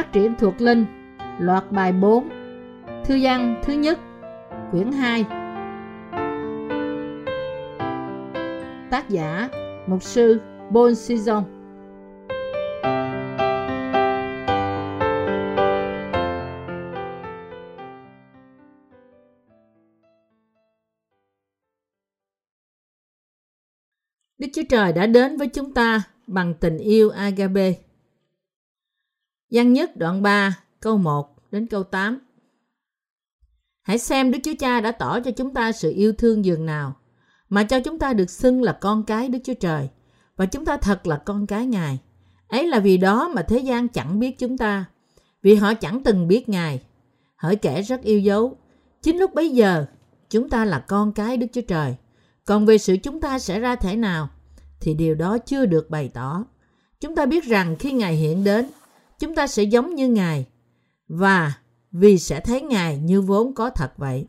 Phát triển thuộc linh. Loạt bài 4 Thư văn thứ nhất, Quyển 2 Tác giả, Mục sư Bon Sison. Đức Chúa Trời đã đến với chúng ta bằng tình yêu agape. Văn nhất đoạn 3, câu 1 đến câu 8. Hãy xem Đức Chúa Cha đã tỏ cho chúng ta sự yêu thương dường nào, mà cho chúng ta được xưng là con cái Đức Chúa Trời, và chúng ta thật là con cái Ngài. Ấy là vì đó mà thế gian chẳng biết chúng ta, vì họ chẳng từng biết Ngài. Hỡi kẻ rất yêu dấu, chính lúc bấy giờ chúng ta là con cái Đức Chúa Trời. Còn về sự chúng ta sẽ ra thể nào, thì điều đó chưa được bày tỏ. Chúng ta biết rằng khi Ngài hiện đến, chúng ta sẽ giống như Ngài và vì sẽ thấy Ngài như vốn có thật vậy.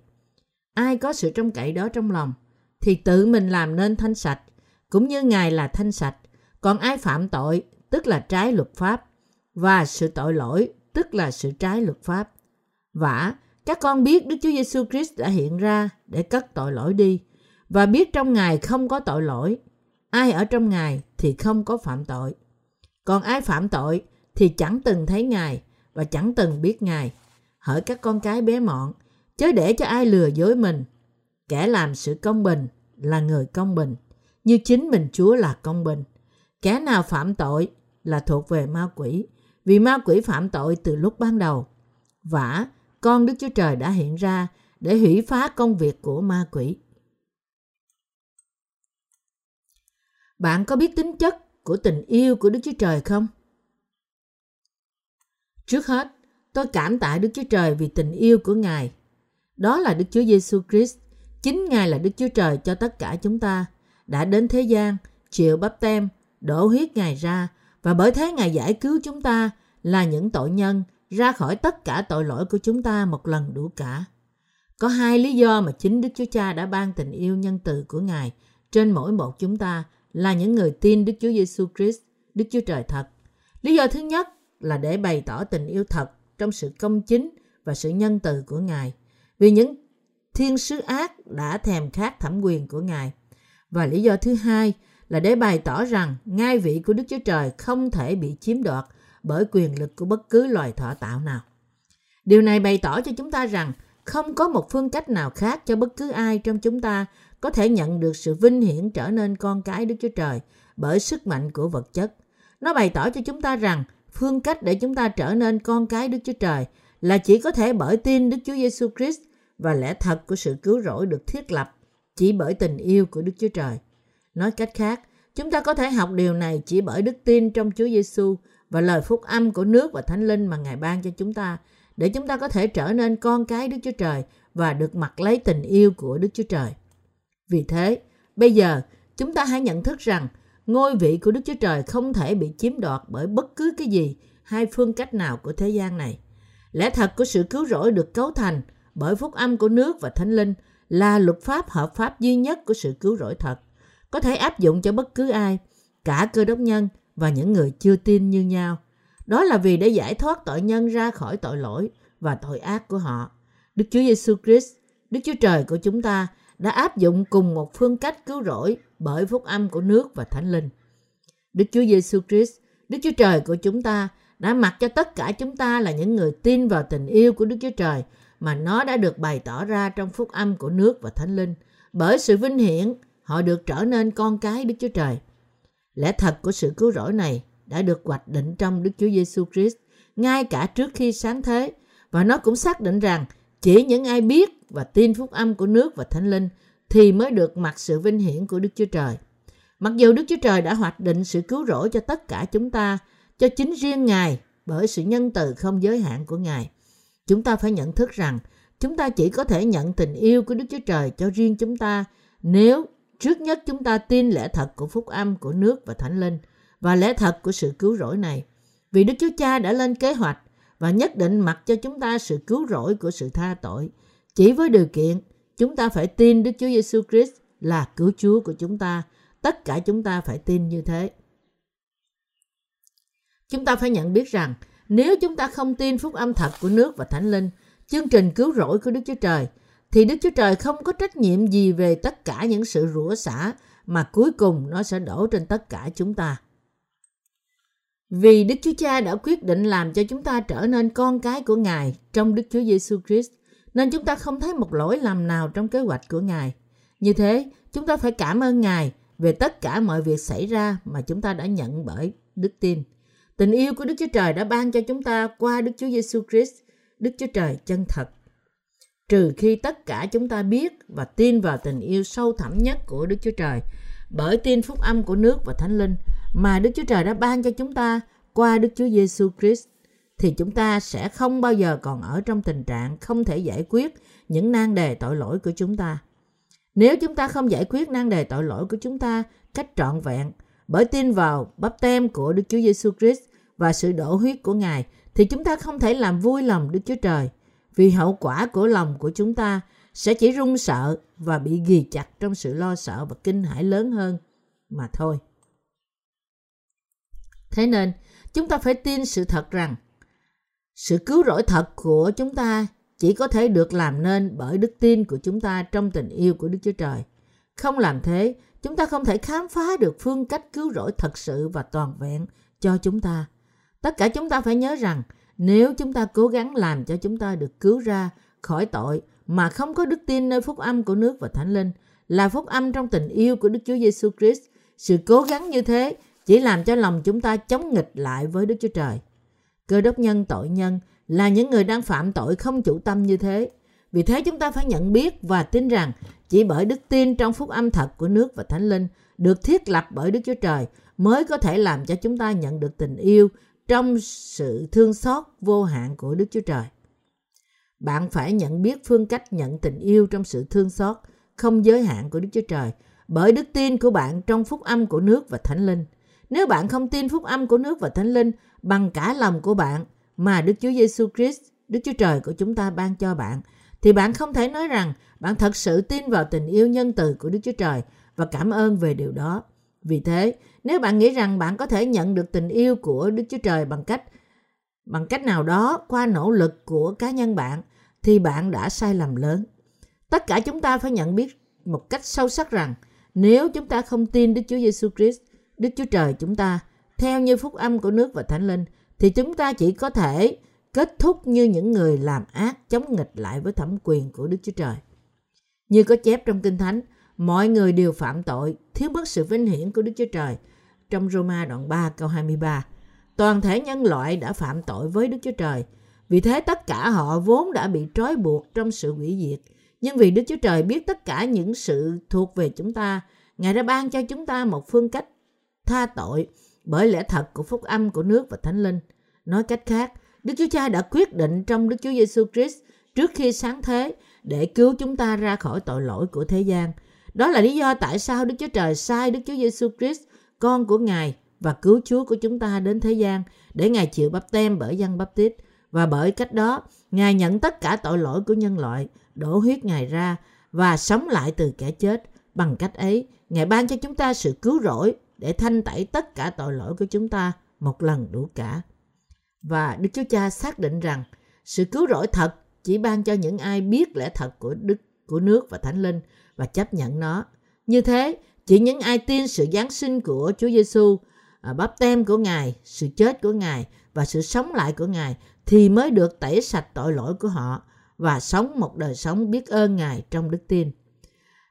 Ai có sự trông cậy đó trong lòng thì tự mình làm nên thanh sạch, cũng như Ngài là thanh sạch. Còn ai phạm tội, tức là trái luật pháp, và sự tội lỗi, tức là sự trái luật pháp. Vả, các con biết Đức Chúa Giêsu Christ đã hiện ra để cất tội lỗi đi, và biết trong Ngài không có tội lỗi. Ai ở trong Ngài thì không có phạm tội. Còn ai phạm tội thì chẳng từng thấy Ngài và chẳng từng biết Ngài. Hỡi các con cái bé mọn, chớ để cho ai lừa dối mình. Kẻ làm sự công bình là người công bình, như chính mình Chúa là công bình. Kẻ nào phạm tội là thuộc về ma quỷ, vì ma quỷ phạm tội từ lúc ban đầu. Vả, con Đức Chúa Trời đã hiện ra để hủy phá công việc của ma quỷ. Bạn có biết tính chất của tình yêu của Đức Chúa Trời không? Trước hết, tôi cảm tạ Đức Chúa Trời vì tình yêu của Ngài. Đó là Đức Chúa Giêsu Christ. Chính Ngài là Đức Chúa Trời cho tất cả chúng ta. Đã đến thế gian, chịu bắp tem, đổ huyết Ngài ra và bởi thế Ngài giải cứu chúng ta là những tội nhân ra khỏi tất cả tội lỗi của chúng ta một lần đủ cả. Có hai lý do mà chính Đức Chúa Cha đã ban tình yêu nhân từ của Ngài trên mỗi một chúng ta là những người tin Đức Chúa Giêsu Christ, Đức Chúa Trời thật. Lý do thứ nhất là để bày tỏ tình yêu thật trong sự công chính và sự nhân từ của Ngài. Vì những thiên sứ ác đã thèm khát thẩm quyền của Ngài. Và lý do thứ hai là để bày tỏ rằng ngai vị của Đức Chúa Trời không thể bị chiếm đoạt bởi quyền lực của bất cứ loài thọ tạo nào. Điều này bày tỏ cho chúng ta rằng không có một phương cách nào khác cho bất cứ ai trong chúng ta có thể nhận được sự vinh hiển trở nên con cái Đức Chúa Trời bởi sức mạnh của vật chất. Nó bày tỏ cho chúng ta rằng phương cách để chúng ta trở nên con cái Đức Chúa Trời là chỉ có thể bởi tin Đức Chúa Giêsu Christ và lẽ thật của sự cứu rỗi được thiết lập chỉ bởi tình yêu của Đức Chúa Trời. Nói cách khác, chúng ta có thể học điều này chỉ bởi đức tin trong Chúa Giêsu và lời phúc âm của nước và Thánh Linh mà Ngài ban cho chúng ta để chúng ta có thể trở nên con cái Đức Chúa Trời và được mặc lấy tình yêu của Đức Chúa Trời. Vì thế, bây giờ chúng ta hãy nhận thức rằng ngôi vị của Đức Chúa Trời không thể bị chiếm đoạt bởi bất cứ cái gì hay phương cách nào của thế gian này. Lẽ thật của sự cứu rỗi được cấu thành bởi phúc âm của nước và thánh linh là luật pháp hợp pháp duy nhất của sự cứu rỗi thật, có thể áp dụng cho bất cứ ai, cả cơ đốc nhân và những người chưa tin như nhau. Đó là vì để giải thoát tội nhân ra khỏi tội lỗi và tội ác của họ. Đức Chúa Giêsu Christ, Đức Chúa Trời của chúng ta đã áp dụng cùng một phương cách cứu rỗi bởi phúc âm của nước và thánh linh. Đức Chúa Giêsu Christ, Đức Chúa Trời của chúng ta đã mặc cho tất cả chúng ta là những người tin vào tình yêu của Đức Chúa Trời mà nó đã được bày tỏ ra trong phúc âm của nước và thánh linh. Bởi sự vinh hiển, họ được trở nên con cái Đức Chúa Trời. Lẽ thật của sự cứu rỗi này đã được hoạch định trong Đức Chúa Giêsu Christ ngay cả trước khi sáng thế và nó cũng xác định rằng chỉ những ai biết và tin phúc âm của nước và thánh linh thì mới được mặc sự vinh hiển của Đức Chúa Trời. Mặc dù Đức Chúa Trời đã hoạch định sự cứu rỗi cho tất cả chúng ta, cho chính riêng Ngài bởi sự nhân từ không giới hạn của Ngài, chúng ta phải nhận thức rằng chúng ta chỉ có thể nhận tình yêu của Đức Chúa Trời cho riêng chúng ta nếu trước nhất chúng ta tin lẽ thật của phúc âm của nước và thánh linh và lẽ thật của sự cứu rỗi này. Vì Đức Chúa Cha đã lên kế hoạch và nhất định mặc cho chúng ta sự cứu rỗi của sự tha tội. Chỉ với điều kiện chúng ta phải tin Đức Chúa Giêsu Christ là cứu Chúa của chúng ta. Tất cả chúng ta phải tin như thế. Chúng ta phải nhận biết rằng Nếu chúng ta không tin phúc âm thật của nước và thánh linh, chương trình cứu rỗi của Đức Chúa Trời, thì Đức Chúa Trời không có trách nhiệm gì về tất cả những sự rủa xả mà cuối cùng nó sẽ đổ trên tất cả chúng ta. Vì Đức Chúa Cha đã quyết định làm cho chúng ta trở nên con cái của Ngài trong Đức Chúa Giêsu Christ, nên chúng ta không thấy một lỗi lầm nào trong kế hoạch của Ngài. Như thế, chúng ta phải cảm ơn Ngài về tất cả mọi việc xảy ra mà chúng ta đã nhận bởi đức tin. Tình yêu của Đức Chúa Trời đã ban cho chúng ta qua Đức Chúa Giêsu Christ, Đức Chúa Trời chân thật. Trừ khi tất cả chúng ta biết và tin vào tình yêu sâu thẳm nhất của Đức Chúa Trời, bởi tin phúc âm của nước và Thánh Linh mà Đức Chúa Trời đã ban cho chúng ta qua Đức Chúa Giêsu Christ thì chúng ta sẽ không bao giờ còn ở trong tình trạng không thể giải quyết những nan đề tội lỗi của chúng ta. Nếu chúng ta không giải quyết nan đề tội lỗi của chúng ta cách trọn vẹn bởi tin vào bắp tem của Đức Chúa Giêsu Christ và sự đổ huyết của Ngài thì chúng ta không thể làm vui lòng Đức Chúa Trời vì hậu quả của lòng của chúng ta sẽ chỉ run sợ và bị ghi chặt trong sự lo sợ và kinh hãi lớn hơn mà thôi. Thế nên, chúng ta phải tin sự thật rằng sự cứu rỗi thật của chúng ta chỉ có thể được làm nên bởi đức tin của chúng ta trong tình yêu của Đức Chúa Trời. Không làm thế, chúng ta không thể khám phá được phương cách cứu rỗi thật sự và toàn vẹn cho chúng ta. Tất cả chúng ta phải nhớ rằng nếu chúng ta cố gắng làm cho chúng ta được cứu ra khỏi tội mà không có đức tin nơi phúc âm của nước và thánh linh là phúc âm trong tình yêu của Đức Chúa Giêsu Christ, sự cố gắng như thế chỉ làm cho lòng chúng ta chống nghịch lại với Đức Chúa Trời. Cơ đốc nhân, tội nhân là những người đang phạm tội không chủ tâm như thế. Vì thế chúng ta phải nhận biết và tin rằng chỉ bởi đức tin trong phúc âm thật của nước và thánh linh được thiết lập bởi Đức Chúa Trời mới có thể làm cho chúng ta nhận được tình yêu trong sự thương xót vô hạn của Đức Chúa Trời. Bạn phải nhận biết phương cách nhận tình yêu trong sự thương xót không giới hạn của Đức Chúa Trời bởi đức tin của bạn trong phúc âm của nước và thánh linh. Nếu bạn không tin phúc âm của nước và thánh linh bằng cả lòng của bạn mà Đức Chúa Giêsu Christ, Đức Chúa Trời của chúng ta ban cho bạn, thì bạn không thể nói rằng bạn thật sự tin vào tình yêu nhân từ của Đức Chúa Trời và cảm ơn về điều đó. Vì thế, nếu bạn nghĩ rằng bạn có thể nhận được tình yêu của Đức Chúa Trời bằng cách bằng cách nào đó qua nỗ lực của cá nhân bạn thì bạn đã sai lầm lớn. Tất cả chúng ta phải nhận biết một cách sâu sắc rằng nếu chúng ta không tin Đức Chúa Giêsu Christ, Đức Chúa Trời chúng ta theo như phúc âm của nước và Thánh Linh thì chúng ta chỉ có thể kết thúc như những người làm ác chống nghịch lại với thẩm quyền của Đức Chúa Trời. Như có chép trong Kinh Thánh, mọi người đều phạm tội, thiếu mất sự vinh hiển của Đức Chúa Trời. Trong Roma đoạn 3 câu 23, toàn thể nhân loại đã phạm tội với Đức Chúa Trời. Vì thế tất cả họ vốn đã bị trói buộc trong sự hủy diệt. Nhưng vì Đức Chúa Trời biết tất cả những sự thuộc về chúng ta, Ngài đã ban cho chúng ta một phương cách tha tội bởi lẽ thật của phúc âm của nước và thánh linh. Nói cách khác, Đức Chúa Cha đã quyết định trong Đức Chúa Giêsu Christ trước khi sáng thế để cứu chúng ta ra khỏi tội lỗi của thế gian. Đó là lý do tại sao Đức Chúa Trời sai Đức Chúa Giêsu Christ, con của Ngài và cứu Chúa của chúng ta đến thế gian để Ngài chịu bắp tem bởi dân bắp tít và bởi cách đó Ngài nhận tất cả tội lỗi của nhân loại, đổ huyết Ngài ra và sống lại từ kẻ chết. Bằng cách ấy, Ngài ban cho chúng ta sự cứu rỗi để thanh tẩy tất cả tội lỗi của chúng ta một lần đủ cả. Và Đức Chúa Cha xác định rằng sự cứu rỗi thật chỉ ban cho những ai biết lẽ thật của Đức của nước và Thánh Linh và chấp nhận nó. Như thế, chỉ những ai tin sự giáng sinh của Chúa Giêsu, à, bắp tem của Ngài, sự chết của Ngài và sự sống lại của Ngài thì mới được tẩy sạch tội lỗi của họ và sống một đời sống biết ơn Ngài trong đức tin.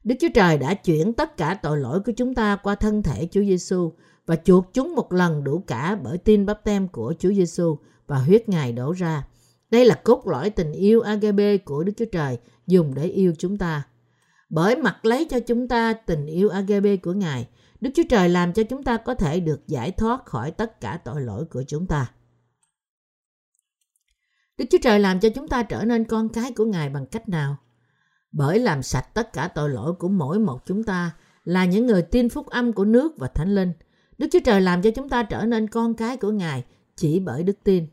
Đức Chúa Trời đã chuyển tất cả tội lỗi của chúng ta qua thân thể Chúa Giêsu và chuộc chúng một lần đủ cả bởi tin bắp tem của Chúa Giêsu và huyết Ngài đổ ra. Đây là cốt lõi tình yêu agape của Đức Chúa Trời dùng để yêu chúng ta. Bởi mặc lấy cho chúng ta tình yêu agape của Ngài, Đức Chúa Trời làm cho chúng ta có thể được giải thoát khỏi tất cả tội lỗi của chúng ta. Đức Chúa Trời làm cho chúng ta trở nên con cái của Ngài bằng cách nào? Bởi làm sạch tất cả tội lỗi của mỗi một chúng ta là những người tin phúc âm của nước và thánh linh. Đức Chúa Trời làm cho chúng ta trở nên con cái của Ngài chỉ bởi đức tin.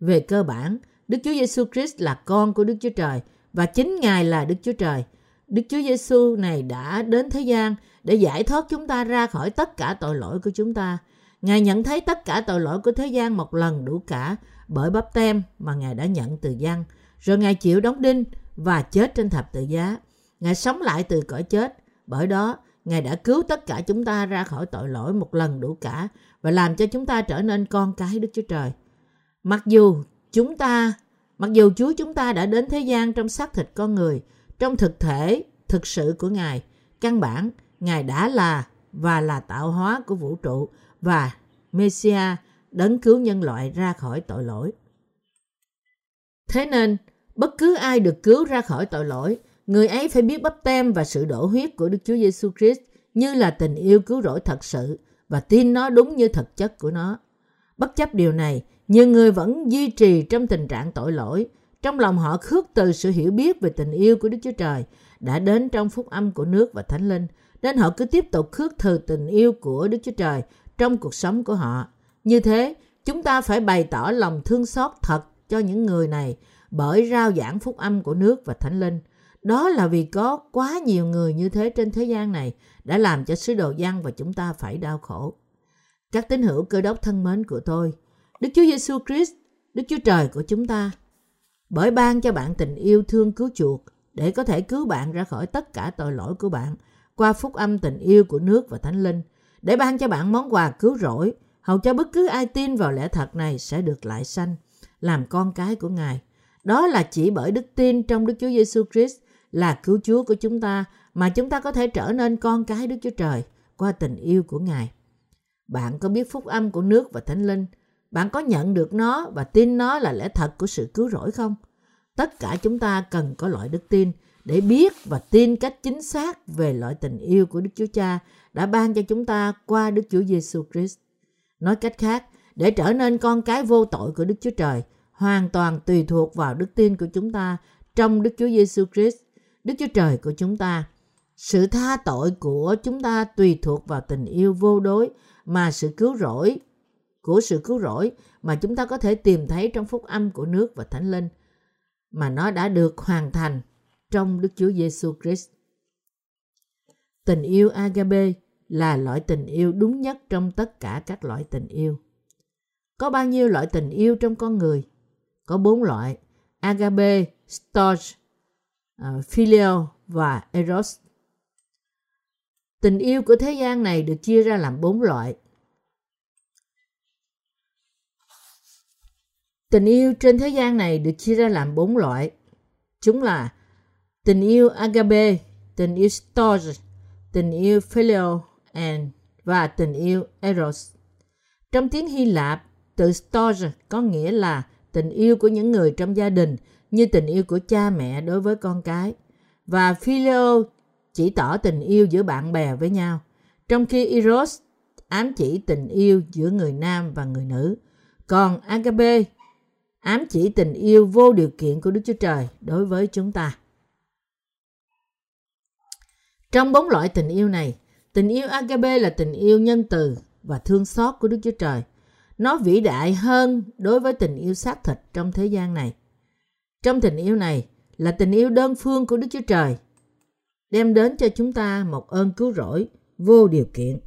Về cơ bản, Đức Chúa Giêsu Christ là con của Đức Chúa Trời và chính Ngài là Đức Chúa Trời. Đức Chúa Giêsu này đã đến thế gian để giải thoát chúng ta ra khỏi tất cả tội lỗi của chúng ta. Ngài nhận thấy tất cả tội lỗi của thế gian một lần đủ cả bởi bắp tem mà Ngài đã nhận từ dân. Rồi Ngài chịu đóng đinh và chết trên thập tự giá. Ngài sống lại từ cõi chết. Bởi đó, Ngài đã cứu tất cả chúng ta ra khỏi tội lỗi một lần đủ cả và làm cho chúng ta trở nên con cái Đức Chúa Trời. Mặc dù chúng ta, mặc dù Chúa chúng ta đã đến thế gian trong xác thịt con người, trong thực thể, thực sự của Ngài, căn bản Ngài đã là và là tạo hóa của vũ trụ và Messiah đấng cứu nhân loại ra khỏi tội lỗi. Thế nên, bất cứ ai được cứu ra khỏi tội lỗi, người ấy phải biết bắp tem và sự đổ huyết của Đức Chúa Giêsu Christ như là tình yêu cứu rỗi thật sự và tin nó đúng như thực chất của nó. Bất chấp điều này, nhiều người vẫn duy trì trong tình trạng tội lỗi. Trong lòng họ khước từ sự hiểu biết về tình yêu của Đức Chúa Trời đã đến trong phúc âm của nước và Thánh Linh, nên họ cứ tiếp tục khước từ tình yêu của Đức Chúa Trời trong cuộc sống của họ. Như thế, chúng ta phải bày tỏ lòng thương xót thật cho những người này bởi rao giảng phúc âm của nước và Thánh Linh. Đó là vì có quá nhiều người như thế trên thế gian này đã làm cho sứ đồ gian và chúng ta phải đau khổ. Các tín hữu cơ đốc thân mến của tôi, Đức Chúa Giêsu Christ, Đức Chúa Trời của chúng ta, bởi ban cho bạn tình yêu thương cứu chuộc để có thể cứu bạn ra khỏi tất cả tội lỗi của bạn qua phúc âm tình yêu của nước và thánh linh, để ban cho bạn món quà cứu rỗi, hầu cho bất cứ ai tin vào lẽ thật này sẽ được lại sanh, làm con cái của Ngài. Đó là chỉ bởi đức tin trong Đức Chúa Giêsu Christ là cứu Chúa của chúng ta mà chúng ta có thể trở nên con cái Đức Chúa Trời qua tình yêu của Ngài. Bạn có biết phúc âm của nước và thánh linh? Bạn có nhận được nó và tin nó là lẽ thật của sự cứu rỗi không? Tất cả chúng ta cần có loại đức tin để biết và tin cách chính xác về loại tình yêu của Đức Chúa Cha đã ban cho chúng ta qua Đức Chúa Giêsu Christ. Nói cách khác, để trở nên con cái vô tội của Đức Chúa Trời, hoàn toàn tùy thuộc vào đức tin của chúng ta trong Đức Chúa Giêsu Christ, Đức Chúa Trời của chúng ta. Sự tha tội của chúng ta tùy thuộc vào tình yêu vô đối mà sự cứu rỗi của sự cứu rỗi mà chúng ta có thể tìm thấy trong phúc âm của nước và thánh linh mà nó đã được hoàn thành trong Đức Chúa Giêsu Christ. Tình yêu agape là loại tình yêu đúng nhất trong tất cả các loại tình yêu. Có bao nhiêu loại tình yêu trong con người? Có bốn loại: agape, storge, uh, ờ, phileo và eros. Tình yêu của thế gian này được chia ra làm bốn loại. Tình yêu trên thế gian này được chia ra làm bốn loại. Chúng là tình yêu agape, tình yêu storge, tình yêu phileo and và tình yêu eros. Trong tiếng Hy Lạp, từ storge có nghĩa là tình yêu của những người trong gia đình như tình yêu của cha mẹ đối với con cái. Và phileo chỉ tỏ tình yêu giữa bạn bè với nhau. Trong khi eros ám chỉ tình yêu giữa người nam và người nữ. Còn agape ám chỉ tình yêu vô điều kiện của Đức Chúa Trời đối với chúng ta. Trong bốn loại tình yêu này, tình yêu agape là tình yêu nhân từ và thương xót của Đức Chúa Trời. Nó vĩ đại hơn đối với tình yêu xác thịt trong thế gian này. Trong tình yêu này là tình yêu đơn phương của Đức Chúa Trời, đem đến cho chúng ta một ơn cứu rỗi vô điều kiện.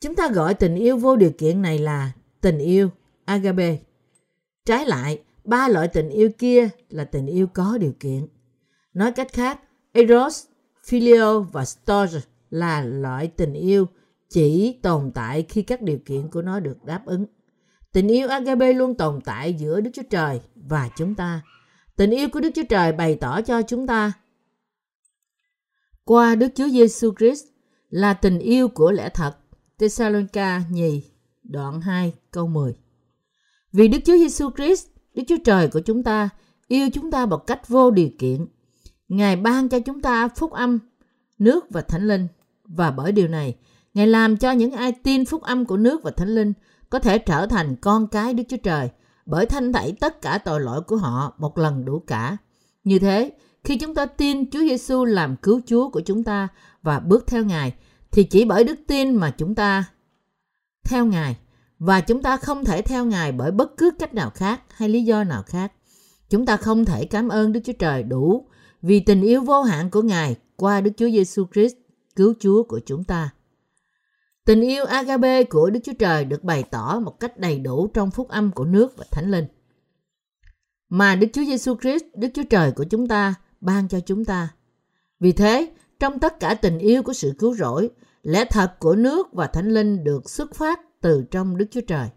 Chúng ta gọi tình yêu vô điều kiện này là tình yêu agape. Trái lại, ba loại tình yêu kia là tình yêu có điều kiện. Nói cách khác, Eros, Phileo và Storge là loại tình yêu chỉ tồn tại khi các điều kiện của nó được đáp ứng. Tình yêu agape luôn tồn tại giữa Đức Chúa Trời và chúng ta. Tình yêu của Đức Chúa Trời bày tỏ cho chúng ta qua Đức Chúa Giêsu Christ là tình yêu của lẽ thật. Thessalonica nhì đoạn 2 câu 10 Vì Đức Chúa Giêsu Christ, Đức Chúa Trời của chúng ta, yêu chúng ta một cách vô điều kiện Ngài ban cho chúng ta phúc âm, nước và thánh linh. Và bởi điều này, Ngài làm cho những ai tin phúc âm của nước và thánh linh có thể trở thành con cái Đức Chúa Trời bởi thanh tẩy tất cả tội lỗi của họ một lần đủ cả. Như thế, khi chúng ta tin Chúa Giêsu làm cứu Chúa của chúng ta và bước theo Ngài, thì chỉ bởi đức tin mà chúng ta theo Ngài và chúng ta không thể theo Ngài bởi bất cứ cách nào khác hay lý do nào khác. Chúng ta không thể cảm ơn Đức Chúa Trời đủ vì tình yêu vô hạn của Ngài qua Đức Chúa Giêsu Christ, cứu Chúa của chúng ta. Tình yêu agape của Đức Chúa Trời được bày tỏ một cách đầy đủ trong phúc âm của nước và thánh linh. Mà Đức Chúa Giêsu Christ, Đức Chúa Trời của chúng ta ban cho chúng ta. Vì thế, trong tất cả tình yêu của sự cứu rỗi, lẽ thật của nước và thánh linh được xuất phát từ trong Đức Chúa Trời.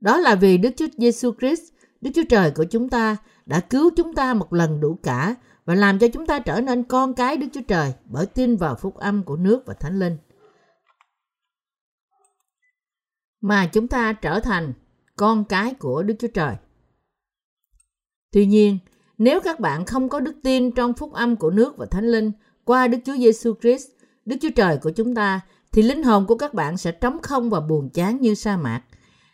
Đó là vì Đức Chúa Giêsu Christ, Đức Chúa Trời của chúng ta đã cứu chúng ta một lần đủ cả và làm cho chúng ta trở nên con cái Đức Chúa Trời bởi tin vào phúc âm của nước và thánh linh. Mà chúng ta trở thành con cái của Đức Chúa Trời. Tuy nhiên, nếu các bạn không có đức tin trong phúc âm của nước và thánh linh qua Đức Chúa Giêsu Christ, Đức Chúa Trời của chúng ta, thì linh hồn của các bạn sẽ trống không và buồn chán như sa mạc.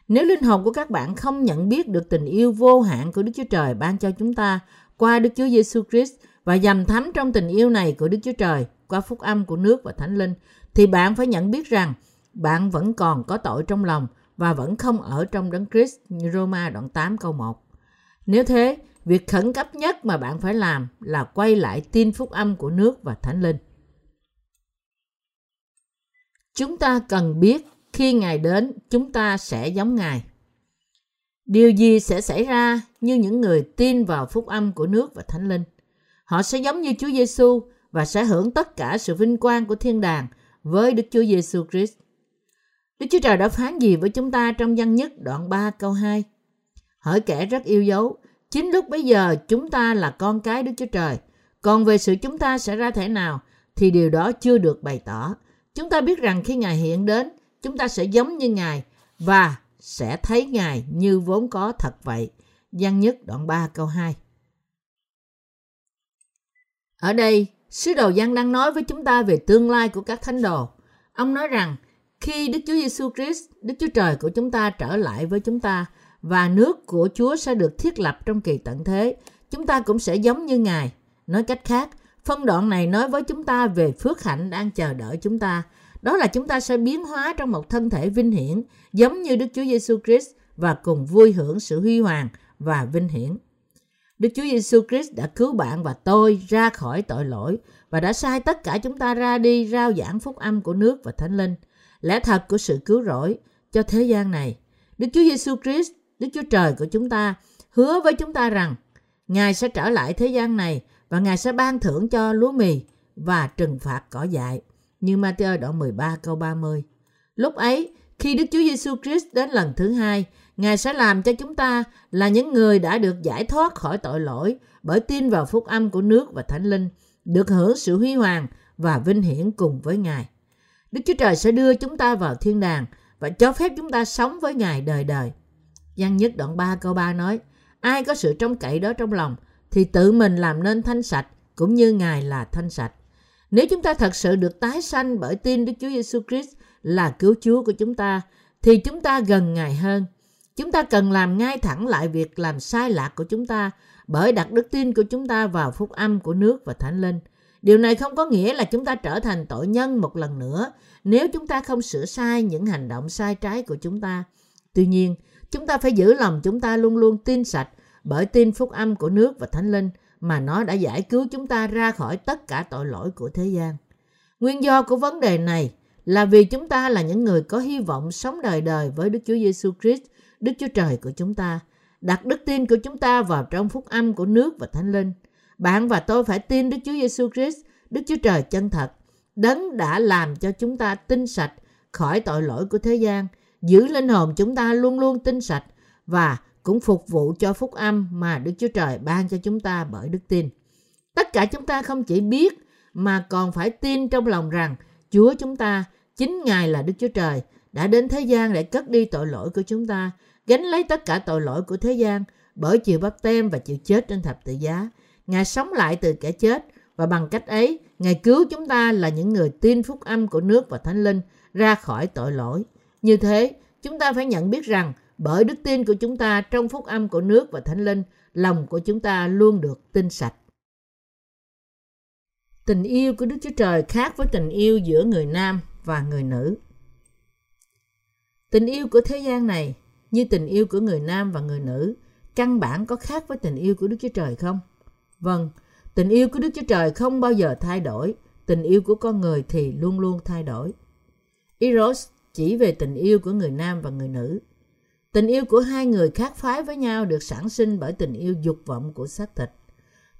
Nếu linh hồn của các bạn không nhận biết được tình yêu vô hạn của Đức Chúa Trời ban cho chúng ta qua Đức Chúa Giêsu Christ và dầm thấm trong tình yêu này của Đức Chúa Trời qua phúc âm của nước và thánh linh, thì bạn phải nhận biết rằng bạn vẫn còn có tội trong lòng và vẫn không ở trong đấng Christ như Roma đoạn 8 câu 1. Nếu thế, việc khẩn cấp nhất mà bạn phải làm là quay lại tin phúc âm của nước và thánh linh. Chúng ta cần biết khi Ngài đến, chúng ta sẽ giống Ngài. Điều gì sẽ xảy ra như những người tin vào phúc âm của nước và thánh linh? Họ sẽ giống như Chúa Giêsu và sẽ hưởng tất cả sự vinh quang của thiên đàng với Đức Chúa Giêsu Christ. Đức Chúa Trời đã phán gì với chúng ta trong văn nhất đoạn 3 câu 2? Hỏi kẻ rất yêu dấu, chính lúc bây giờ chúng ta là con cái Đức Chúa Trời. Còn về sự chúng ta sẽ ra thể nào thì điều đó chưa được bày tỏ. Chúng ta biết rằng khi Ngài hiện đến, chúng ta sẽ giống như Ngài và sẽ thấy Ngài như vốn có thật vậy. Văn nhất đoạn 3 câu 2 Ở đây, sứ đồ Giăng đang nói với chúng ta về tương lai của các thánh đồ. Ông nói rằng, khi Đức Chúa Giêsu Christ, Đức Chúa Trời của chúng ta trở lại với chúng ta và nước của Chúa sẽ được thiết lập trong kỳ tận thế, chúng ta cũng sẽ giống như Ngài. Nói cách khác, phân đoạn này nói với chúng ta về phước hạnh đang chờ đợi chúng ta đó là chúng ta sẽ biến hóa trong một thân thể vinh hiển giống như Đức Chúa Giêsu Christ và cùng vui hưởng sự huy hoàng và vinh hiển. Đức Chúa Giêsu Christ đã cứu bạn và tôi ra khỏi tội lỗi và đã sai tất cả chúng ta ra đi rao giảng phúc âm của nước và thánh linh, lẽ thật của sự cứu rỗi cho thế gian này. Đức Chúa Giêsu Christ, Đức Chúa Trời của chúng ta hứa với chúng ta rằng Ngài sẽ trở lại thế gian này và Ngài sẽ ban thưởng cho lúa mì và trừng phạt cỏ dại như Matthew đoạn 13 câu 30. Lúc ấy, khi Đức Chúa Giêsu Christ đến lần thứ hai, Ngài sẽ làm cho chúng ta là những người đã được giải thoát khỏi tội lỗi bởi tin vào phúc âm của nước và thánh linh, được hưởng sự huy hoàng và vinh hiển cùng với Ngài. Đức Chúa Trời sẽ đưa chúng ta vào thiên đàng và cho phép chúng ta sống với Ngài đời đời. Giăng nhất đoạn 3 câu 3 nói, ai có sự trông cậy đó trong lòng thì tự mình làm nên thanh sạch cũng như Ngài là thanh sạch. Nếu chúng ta thật sự được tái sanh bởi tin Đức Chúa Giêsu Christ là cứu Chúa của chúng ta, thì chúng ta gần Ngài hơn. Chúng ta cần làm ngay thẳng lại việc làm sai lạc của chúng ta bởi đặt đức tin của chúng ta vào phúc âm của nước và thánh linh. Điều này không có nghĩa là chúng ta trở thành tội nhân một lần nữa nếu chúng ta không sửa sai những hành động sai trái của chúng ta. Tuy nhiên, chúng ta phải giữ lòng chúng ta luôn luôn tin sạch bởi tin phúc âm của nước và thánh linh mà nó đã giải cứu chúng ta ra khỏi tất cả tội lỗi của thế gian. Nguyên do của vấn đề này là vì chúng ta là những người có hy vọng sống đời đời với Đức Chúa Giêsu Christ, Đức Chúa Trời của chúng ta. Đặt đức tin của chúng ta vào trong phúc âm của nước và Thánh Linh. Bạn và tôi phải tin Đức Chúa Giêsu Christ, Đức Chúa Trời chân thật. Đấng đã làm cho chúng ta tinh sạch khỏi tội lỗi của thế gian, giữ linh hồn chúng ta luôn luôn tinh sạch và cũng phục vụ cho phúc âm mà Đức Chúa Trời ban cho chúng ta bởi đức tin. Tất cả chúng ta không chỉ biết mà còn phải tin trong lòng rằng Chúa chúng ta, chính Ngài là Đức Chúa Trời, đã đến thế gian để cất đi tội lỗi của chúng ta, gánh lấy tất cả tội lỗi của thế gian bởi chịu bắp tem và chịu chết trên thập tự giá. Ngài sống lại từ kẻ chết và bằng cách ấy, Ngài cứu chúng ta là những người tin phúc âm của nước và Thánh Linh ra khỏi tội lỗi. Như thế, chúng ta phải nhận biết rằng bởi đức tin của chúng ta trong phúc âm của nước và thánh linh, lòng của chúng ta luôn được tinh sạch. Tình yêu của Đức Chúa Trời khác với tình yêu giữa người nam và người nữ. Tình yêu của thế gian này, như tình yêu của người nam và người nữ, căn bản có khác với tình yêu của Đức Chúa Trời không? Vâng, tình yêu của Đức Chúa Trời không bao giờ thay đổi, tình yêu của con người thì luôn luôn thay đổi. Eros chỉ về tình yêu của người nam và người nữ. Tình yêu của hai người khác phái với nhau được sản sinh bởi tình yêu dục vọng của xác thịt.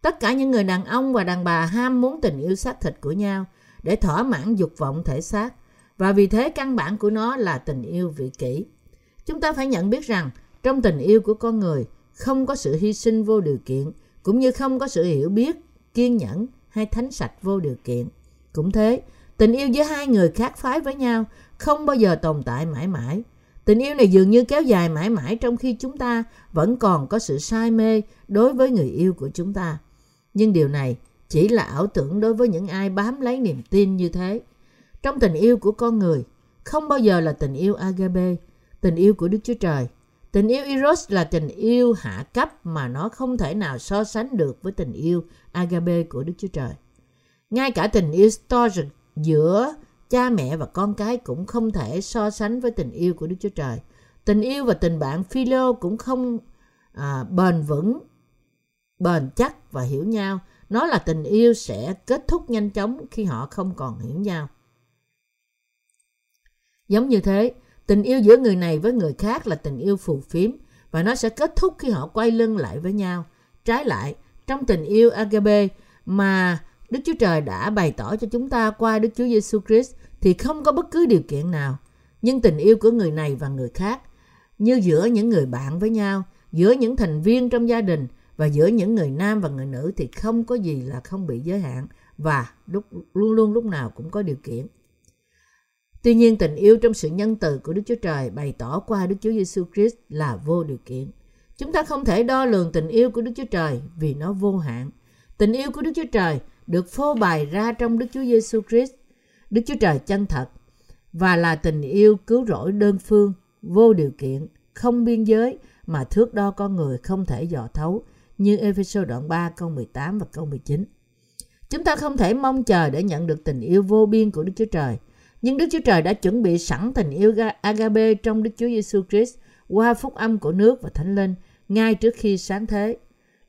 Tất cả những người đàn ông và đàn bà ham muốn tình yêu xác thịt của nhau để thỏa mãn dục vọng thể xác và vì thế căn bản của nó là tình yêu vị kỷ. Chúng ta phải nhận biết rằng trong tình yêu của con người không có sự hy sinh vô điều kiện cũng như không có sự hiểu biết, kiên nhẫn hay thánh sạch vô điều kiện. Cũng thế, tình yêu giữa hai người khác phái với nhau không bao giờ tồn tại mãi mãi. Tình yêu này dường như kéo dài mãi mãi trong khi chúng ta vẫn còn có sự say mê đối với người yêu của chúng ta. Nhưng điều này chỉ là ảo tưởng đối với những ai bám lấy niềm tin như thế. Trong tình yêu của con người, không bao giờ là tình yêu agape, tình yêu của Đức Chúa Trời. Tình yêu Eros là tình yêu hạ cấp mà nó không thể nào so sánh được với tình yêu agape của Đức Chúa Trời. Ngay cả tình yêu storge giữa cha mẹ và con cái cũng không thể so sánh với tình yêu của Đức Chúa Trời. Tình yêu và tình bạn philo cũng không à, bền vững, bền chắc và hiểu nhau. Nó là tình yêu sẽ kết thúc nhanh chóng khi họ không còn hiểu nhau. Giống như thế, tình yêu giữa người này với người khác là tình yêu phù phiếm và nó sẽ kết thúc khi họ quay lưng lại với nhau. Trái lại, trong tình yêu agape mà Đức Chúa Trời đã bày tỏ cho chúng ta qua Đức Chúa Giêsu Christ thì không có bất cứ điều kiện nào. Nhưng tình yêu của người này và người khác, như giữa những người bạn với nhau, giữa những thành viên trong gia đình và giữa những người nam và người nữ thì không có gì là không bị giới hạn và lúc luôn luôn lúc nào cũng có điều kiện. Tuy nhiên tình yêu trong sự nhân từ của Đức Chúa Trời bày tỏ qua Đức Chúa Giêsu Christ là vô điều kiện. Chúng ta không thể đo lường tình yêu của Đức Chúa Trời vì nó vô hạn. Tình yêu của Đức Chúa Trời được phô bày ra trong Đức Chúa Giêsu Christ, Đức Chúa Trời chân thật và là tình yêu cứu rỗi đơn phương, vô điều kiện, không biên giới mà thước đo con người không thể dò thấu như Ephesos đoạn 3 câu 18 và câu 19. Chúng ta không thể mong chờ để nhận được tình yêu vô biên của Đức Chúa Trời, nhưng Đức Chúa Trời đã chuẩn bị sẵn tình yêu agape trong Đức Chúa Giêsu Christ qua phúc âm của nước và thánh linh ngay trước khi sáng thế.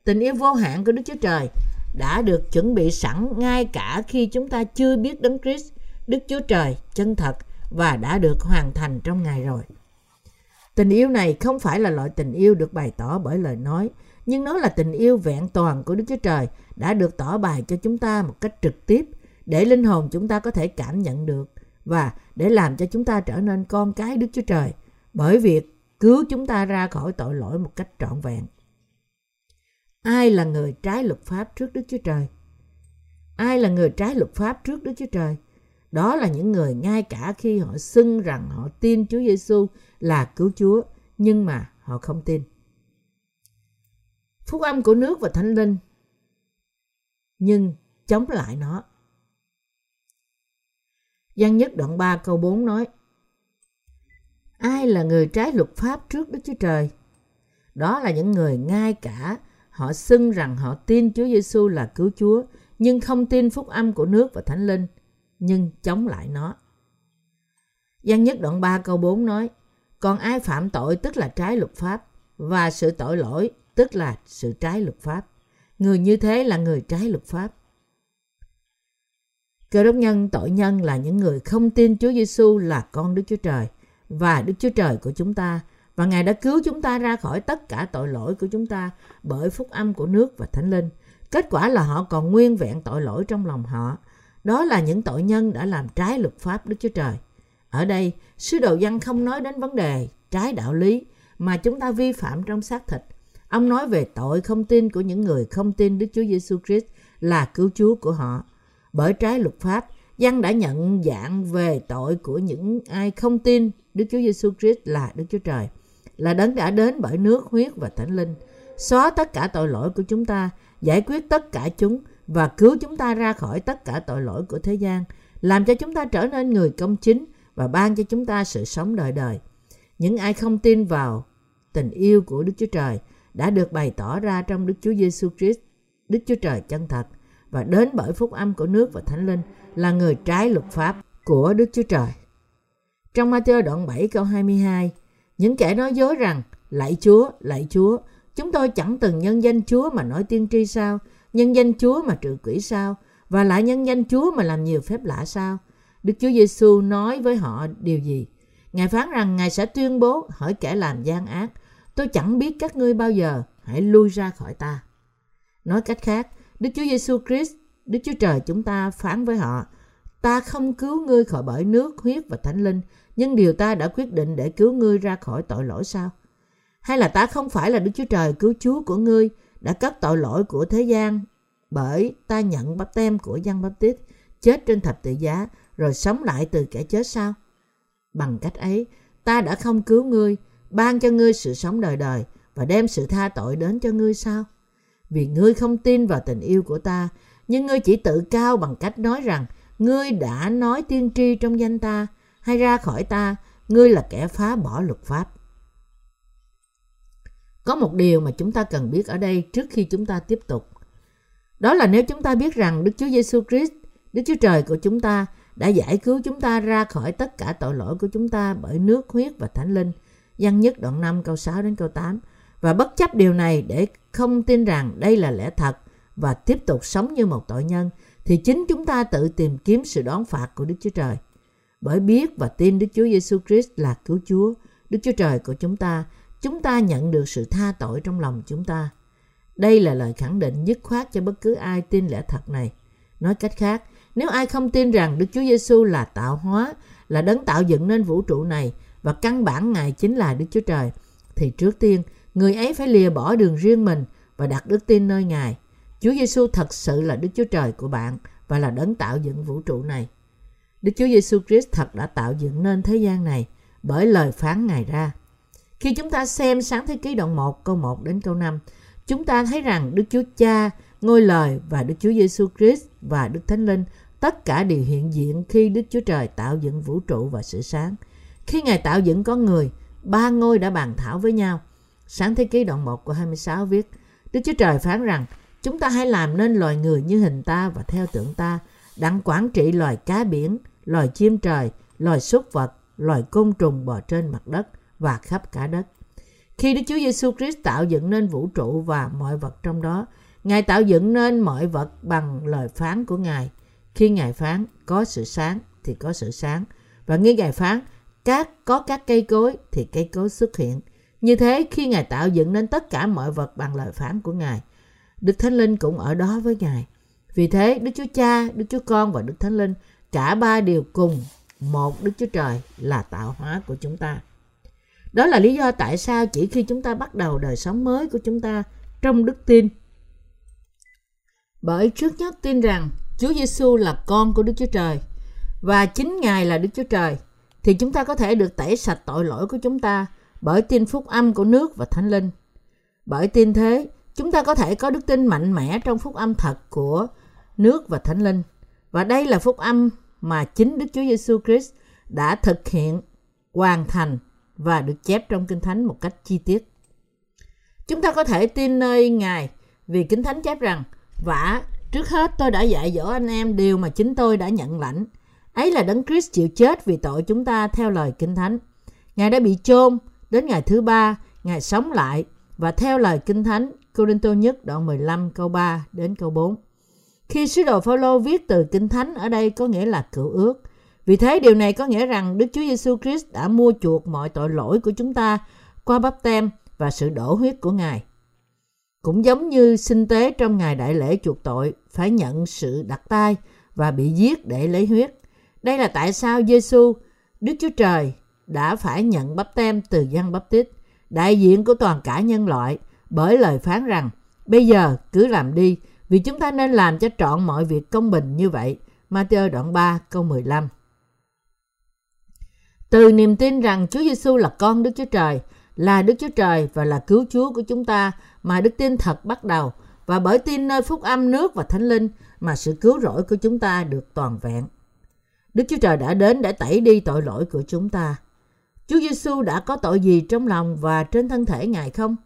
Tình yêu vô hạn của Đức Chúa Trời đã được chuẩn bị sẵn ngay cả khi chúng ta chưa biết Đấng Christ, Đức Chúa Trời chân thật và đã được hoàn thành trong Ngài rồi. Tình yêu này không phải là loại tình yêu được bày tỏ bởi lời nói, nhưng nó là tình yêu vẹn toàn của Đức Chúa Trời đã được tỏ bài cho chúng ta một cách trực tiếp để linh hồn chúng ta có thể cảm nhận được và để làm cho chúng ta trở nên con cái Đức Chúa Trời bởi việc cứu chúng ta ra khỏi tội lỗi một cách trọn vẹn. Ai là người trái luật pháp trước Đức Chúa Trời? Ai là người trái luật pháp trước Đức Chúa Trời? Đó là những người ngay cả khi họ xưng rằng họ tin Chúa Giêsu là cứu Chúa, nhưng mà họ không tin. Phúc âm của nước và thánh linh nhưng chống lại nó. Giăng nhất đoạn 3 câu 4 nói Ai là người trái luật pháp trước Đức Chúa Trời? Đó là những người ngay cả Họ xưng rằng họ tin Chúa Giêsu là cứu Chúa, nhưng không tin phúc âm của nước và Thánh Linh, nhưng chống lại nó. Giăng nhất đoạn 3 câu 4 nói, còn ai phạm tội tức là trái luật pháp, và sự tội lỗi tức là sự trái luật pháp. Người như thế là người trái luật pháp. Cơ đốc nhân tội nhân là những người không tin Chúa Giêsu là con Đức Chúa Trời và Đức Chúa Trời của chúng ta và Ngài đã cứu chúng ta ra khỏi tất cả tội lỗi của chúng ta bởi phúc âm của nước và thánh linh. Kết quả là họ còn nguyên vẹn tội lỗi trong lòng họ. Đó là những tội nhân đã làm trái luật pháp Đức Chúa Trời. Ở đây, sứ đồ văn không nói đến vấn đề trái đạo lý mà chúng ta vi phạm trong xác thịt. Ông nói về tội không tin của những người không tin Đức Chúa Giêsu Christ là cứu Chúa của họ. Bởi trái luật pháp, dân đã nhận dạng về tội của những ai không tin Đức Chúa Giêsu Christ là Đức Chúa Trời là đấng đã đến bởi nước, huyết và thánh linh, xóa tất cả tội lỗi của chúng ta, giải quyết tất cả chúng và cứu chúng ta ra khỏi tất cả tội lỗi của thế gian, làm cho chúng ta trở nên người công chính và ban cho chúng ta sự sống đời đời. Những ai không tin vào tình yêu của Đức Chúa Trời đã được bày tỏ ra trong Đức Chúa Giêsu Christ, Đức Chúa Trời chân thật và đến bởi phúc âm của nước và thánh linh là người trái luật pháp của Đức Chúa Trời. Trong Matthew đoạn 7 câu 22, những kẻ nói dối rằng, lạy Chúa, lạy Chúa, chúng tôi chẳng từng nhân danh Chúa mà nói tiên tri sao, nhân danh Chúa mà trừ quỷ sao, và lại nhân danh Chúa mà làm nhiều phép lạ sao. Đức Chúa Giêsu nói với họ điều gì? Ngài phán rằng Ngài sẽ tuyên bố hỏi kẻ làm gian ác, tôi chẳng biết các ngươi bao giờ, hãy lui ra khỏi ta. Nói cách khác, Đức Chúa Giêsu Christ, Đức Chúa Trời chúng ta phán với họ, ta không cứu ngươi khỏi bởi nước, huyết và thánh linh, nhưng điều ta đã quyết định để cứu ngươi ra khỏi tội lỗi sao? Hay là ta không phải là Đức Chúa Trời cứu Chúa của ngươi, đã cất tội lỗi của thế gian bởi ta nhận bắp tem của dân bắp tít chết trên thập tự giá rồi sống lại từ kẻ chết sao? Bằng cách ấy, ta đã không cứu ngươi, ban cho ngươi sự sống đời đời và đem sự tha tội đến cho ngươi sao? Vì ngươi không tin vào tình yêu của ta, nhưng ngươi chỉ tự cao bằng cách nói rằng ngươi đã nói tiên tri trong danh ta hay ra khỏi ta, ngươi là kẻ phá bỏ luật pháp. Có một điều mà chúng ta cần biết ở đây trước khi chúng ta tiếp tục. Đó là nếu chúng ta biết rằng Đức Chúa Giêsu Christ, Đức Chúa Trời của chúng ta đã giải cứu chúng ta ra khỏi tất cả tội lỗi của chúng ta bởi nước, huyết và thánh linh. Văn nhất đoạn 5 câu 6 đến câu 8. Và bất chấp điều này để không tin rằng đây là lẽ thật và tiếp tục sống như một tội nhân, thì chính chúng ta tự tìm kiếm sự đón phạt của Đức Chúa Trời. Bởi biết và tin Đức Chúa Giêsu Christ là cứu Chúa, Đức Chúa Trời của chúng ta, chúng ta nhận được sự tha tội trong lòng chúng ta. Đây là lời khẳng định dứt khoát cho bất cứ ai tin lẽ thật này. Nói cách khác, nếu ai không tin rằng Đức Chúa Giêsu là tạo hóa, là đấng tạo dựng nên vũ trụ này và căn bản Ngài chính là Đức Chúa Trời, thì trước tiên người ấy phải lìa bỏ đường riêng mình và đặt đức tin nơi Ngài. Chúa Giêsu thật sự là Đức Chúa Trời của bạn và là đấng tạo dựng vũ trụ này. Đức Chúa Giêsu Christ thật đã tạo dựng nên thế gian này bởi lời phán Ngài ra. Khi chúng ta xem sáng thế ký đoạn 1 câu 1 đến câu 5, chúng ta thấy rằng Đức Chúa Cha, Ngôi Lời và Đức Chúa Giêsu Christ và Đức Thánh Linh tất cả đều hiện diện khi Đức Chúa Trời tạo dựng vũ trụ và sự sáng. Khi Ngài tạo dựng con người, ba ngôi đã bàn thảo với nhau. Sáng thế ký đoạn 1 của 26 viết, Đức Chúa Trời phán rằng, chúng ta hãy làm nên loài người như hình ta và theo tượng ta, đặng quản trị loài cá biển, loài chim trời, loài súc vật, loài côn trùng bò trên mặt đất và khắp cả đất. Khi Đức Chúa Giêsu Christ tạo dựng nên vũ trụ và mọi vật trong đó, Ngài tạo dựng nên mọi vật bằng lời phán của Ngài. Khi Ngài phán có sự sáng thì có sự sáng. Và nghe Ngài phán các có các cây cối thì cây cối xuất hiện. Như thế khi Ngài tạo dựng nên tất cả mọi vật bằng lời phán của Ngài, Đức Thánh Linh cũng ở đó với Ngài. Vì thế Đức Chúa Cha, Đức Chúa Con và Đức Thánh Linh cả ba đều cùng một Đức Chúa Trời là tạo hóa của chúng ta. Đó là lý do tại sao chỉ khi chúng ta bắt đầu đời sống mới của chúng ta trong đức tin. Bởi trước nhất tin rằng Chúa Giêsu là con của Đức Chúa Trời và chính Ngài là Đức Chúa Trời thì chúng ta có thể được tẩy sạch tội lỗi của chúng ta bởi tin phúc âm của nước và thánh linh. Bởi tin thế, chúng ta có thể có đức tin mạnh mẽ trong phúc âm thật của nước và thánh linh. Và đây là phúc âm mà chính Đức Chúa Giêsu Christ đã thực hiện, hoàn thành và được chép trong Kinh Thánh một cách chi tiết. Chúng ta có thể tin nơi Ngài vì Kinh Thánh chép rằng Vả, trước hết tôi đã dạy dỗ anh em điều mà chính tôi đã nhận lãnh. Ấy là Đấng Christ chịu chết vì tội chúng ta theo lời Kinh Thánh. Ngài đã bị chôn đến ngày thứ ba, Ngài sống lại và theo lời Kinh Thánh, Cô-rinh-tô nhất đoạn 15 câu 3 đến câu 4. Khi sứ đồ Phaolô viết từ Kinh Thánh ở đây có nghĩa là cựu ước. Vì thế điều này có nghĩa rằng Đức Chúa Giêsu Christ đã mua chuộc mọi tội lỗi của chúng ta qua bắp tem và sự đổ huyết của Ngài. Cũng giống như sinh tế trong ngày đại lễ chuộc tội phải nhận sự đặt tay và bị giết để lấy huyết. Đây là tại sao Giêsu, Đức Chúa Trời đã phải nhận bắp tem từ dân bắp tít, đại diện của toàn cả nhân loại, bởi lời phán rằng bây giờ cứ làm đi vì chúng ta nên làm cho trọn mọi việc công bình như vậy. Matthew đoạn 3 câu 15 Từ niềm tin rằng Chúa Giêsu là con Đức Chúa Trời, là Đức Chúa Trời và là cứu Chúa của chúng ta mà đức tin thật bắt đầu và bởi tin nơi phúc âm nước và thánh linh mà sự cứu rỗi của chúng ta được toàn vẹn. Đức Chúa Trời đã đến để tẩy đi tội lỗi của chúng ta. Chúa Giêsu đã có tội gì trong lòng và trên thân thể Ngài không?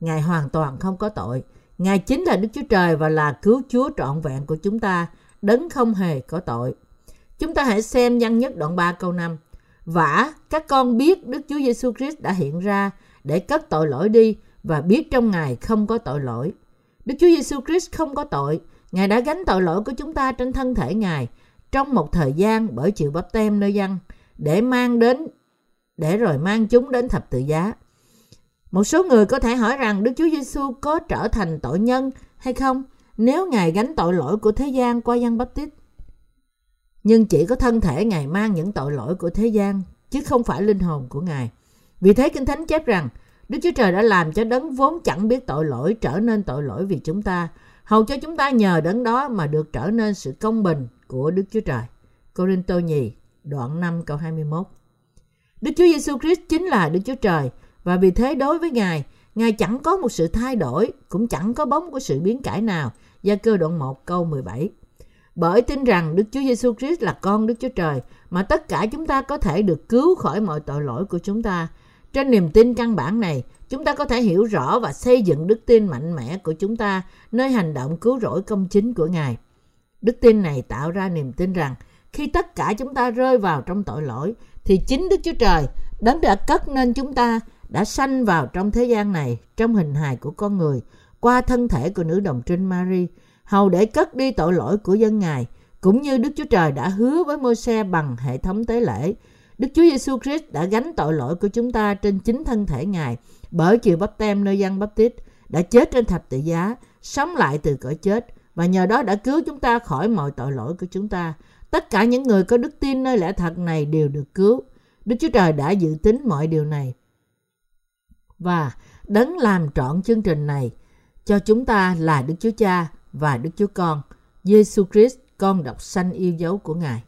Ngài hoàn toàn không có tội. Ngài chính là Đức Chúa Trời và là cứu Chúa trọn vẹn của chúng ta, đấng không hề có tội. Chúng ta hãy xem văn nhất đoạn 3 câu 5. Vả, các con biết Đức Chúa Giêsu Christ đã hiện ra để cất tội lỗi đi và biết trong Ngài không có tội lỗi. Đức Chúa Giêsu Christ không có tội. Ngài đã gánh tội lỗi của chúng ta trên thân thể Ngài. trong một thời gian bởi chịu bắp tem nơi dân để mang đến để rồi mang chúng đến thập tự giá. Một số người có thể hỏi rằng Đức Chúa Giêsu có trở thành tội nhân hay không nếu Ngài gánh tội lỗi của thế gian qua dân bắp tít. Nhưng chỉ có thân thể Ngài mang những tội lỗi của thế gian chứ không phải linh hồn của Ngài. Vì thế Kinh Thánh chép rằng Đức Chúa Trời đã làm cho đấng vốn chẳng biết tội lỗi trở nên tội lỗi vì chúng ta, hầu cho chúng ta nhờ đấng đó mà được trở nên sự công bình của Đức Chúa Trời. Corinto nhì, đoạn 5 câu 21. Đức Chúa Giêsu Christ chính là Đức Chúa Trời và vì thế đối với Ngài, Ngài chẳng có một sự thay đổi, cũng chẳng có bóng của sự biến cải nào. Gia cơ đoạn 1 câu 17. Bởi tin rằng Đức Chúa Giêsu Christ là con Đức Chúa Trời mà tất cả chúng ta có thể được cứu khỏi mọi tội lỗi của chúng ta. Trên niềm tin căn bản này, chúng ta có thể hiểu rõ và xây dựng đức tin mạnh mẽ của chúng ta nơi hành động cứu rỗi công chính của Ngài. Đức tin này tạo ra niềm tin rằng khi tất cả chúng ta rơi vào trong tội lỗi thì chính Đức Chúa Trời đấng đã cất nên chúng ta đã sanh vào trong thế gian này trong hình hài của con người qua thân thể của nữ đồng trinh Mary hầu để cất đi tội lỗi của dân Ngài cũng như Đức Chúa Trời đã hứa với Môi-se bằng hệ thống tế lễ. Đức Chúa Giêsu Christ đã gánh tội lỗi của chúng ta trên chính thân thể Ngài bởi chịu bắp tem nơi dân bắp tít đã chết trên thập tự giá, sống lại từ cõi chết và nhờ đó đã cứu chúng ta khỏi mọi tội lỗi của chúng ta. Tất cả những người có đức tin nơi lẽ thật này đều được cứu. Đức Chúa Trời đã dự tính mọi điều này. Và đấng làm trọn chương trình này cho chúng ta là Đức Chúa Cha và Đức Chúa Con, Giêsu Christ, con độc sanh yêu dấu của Ngài.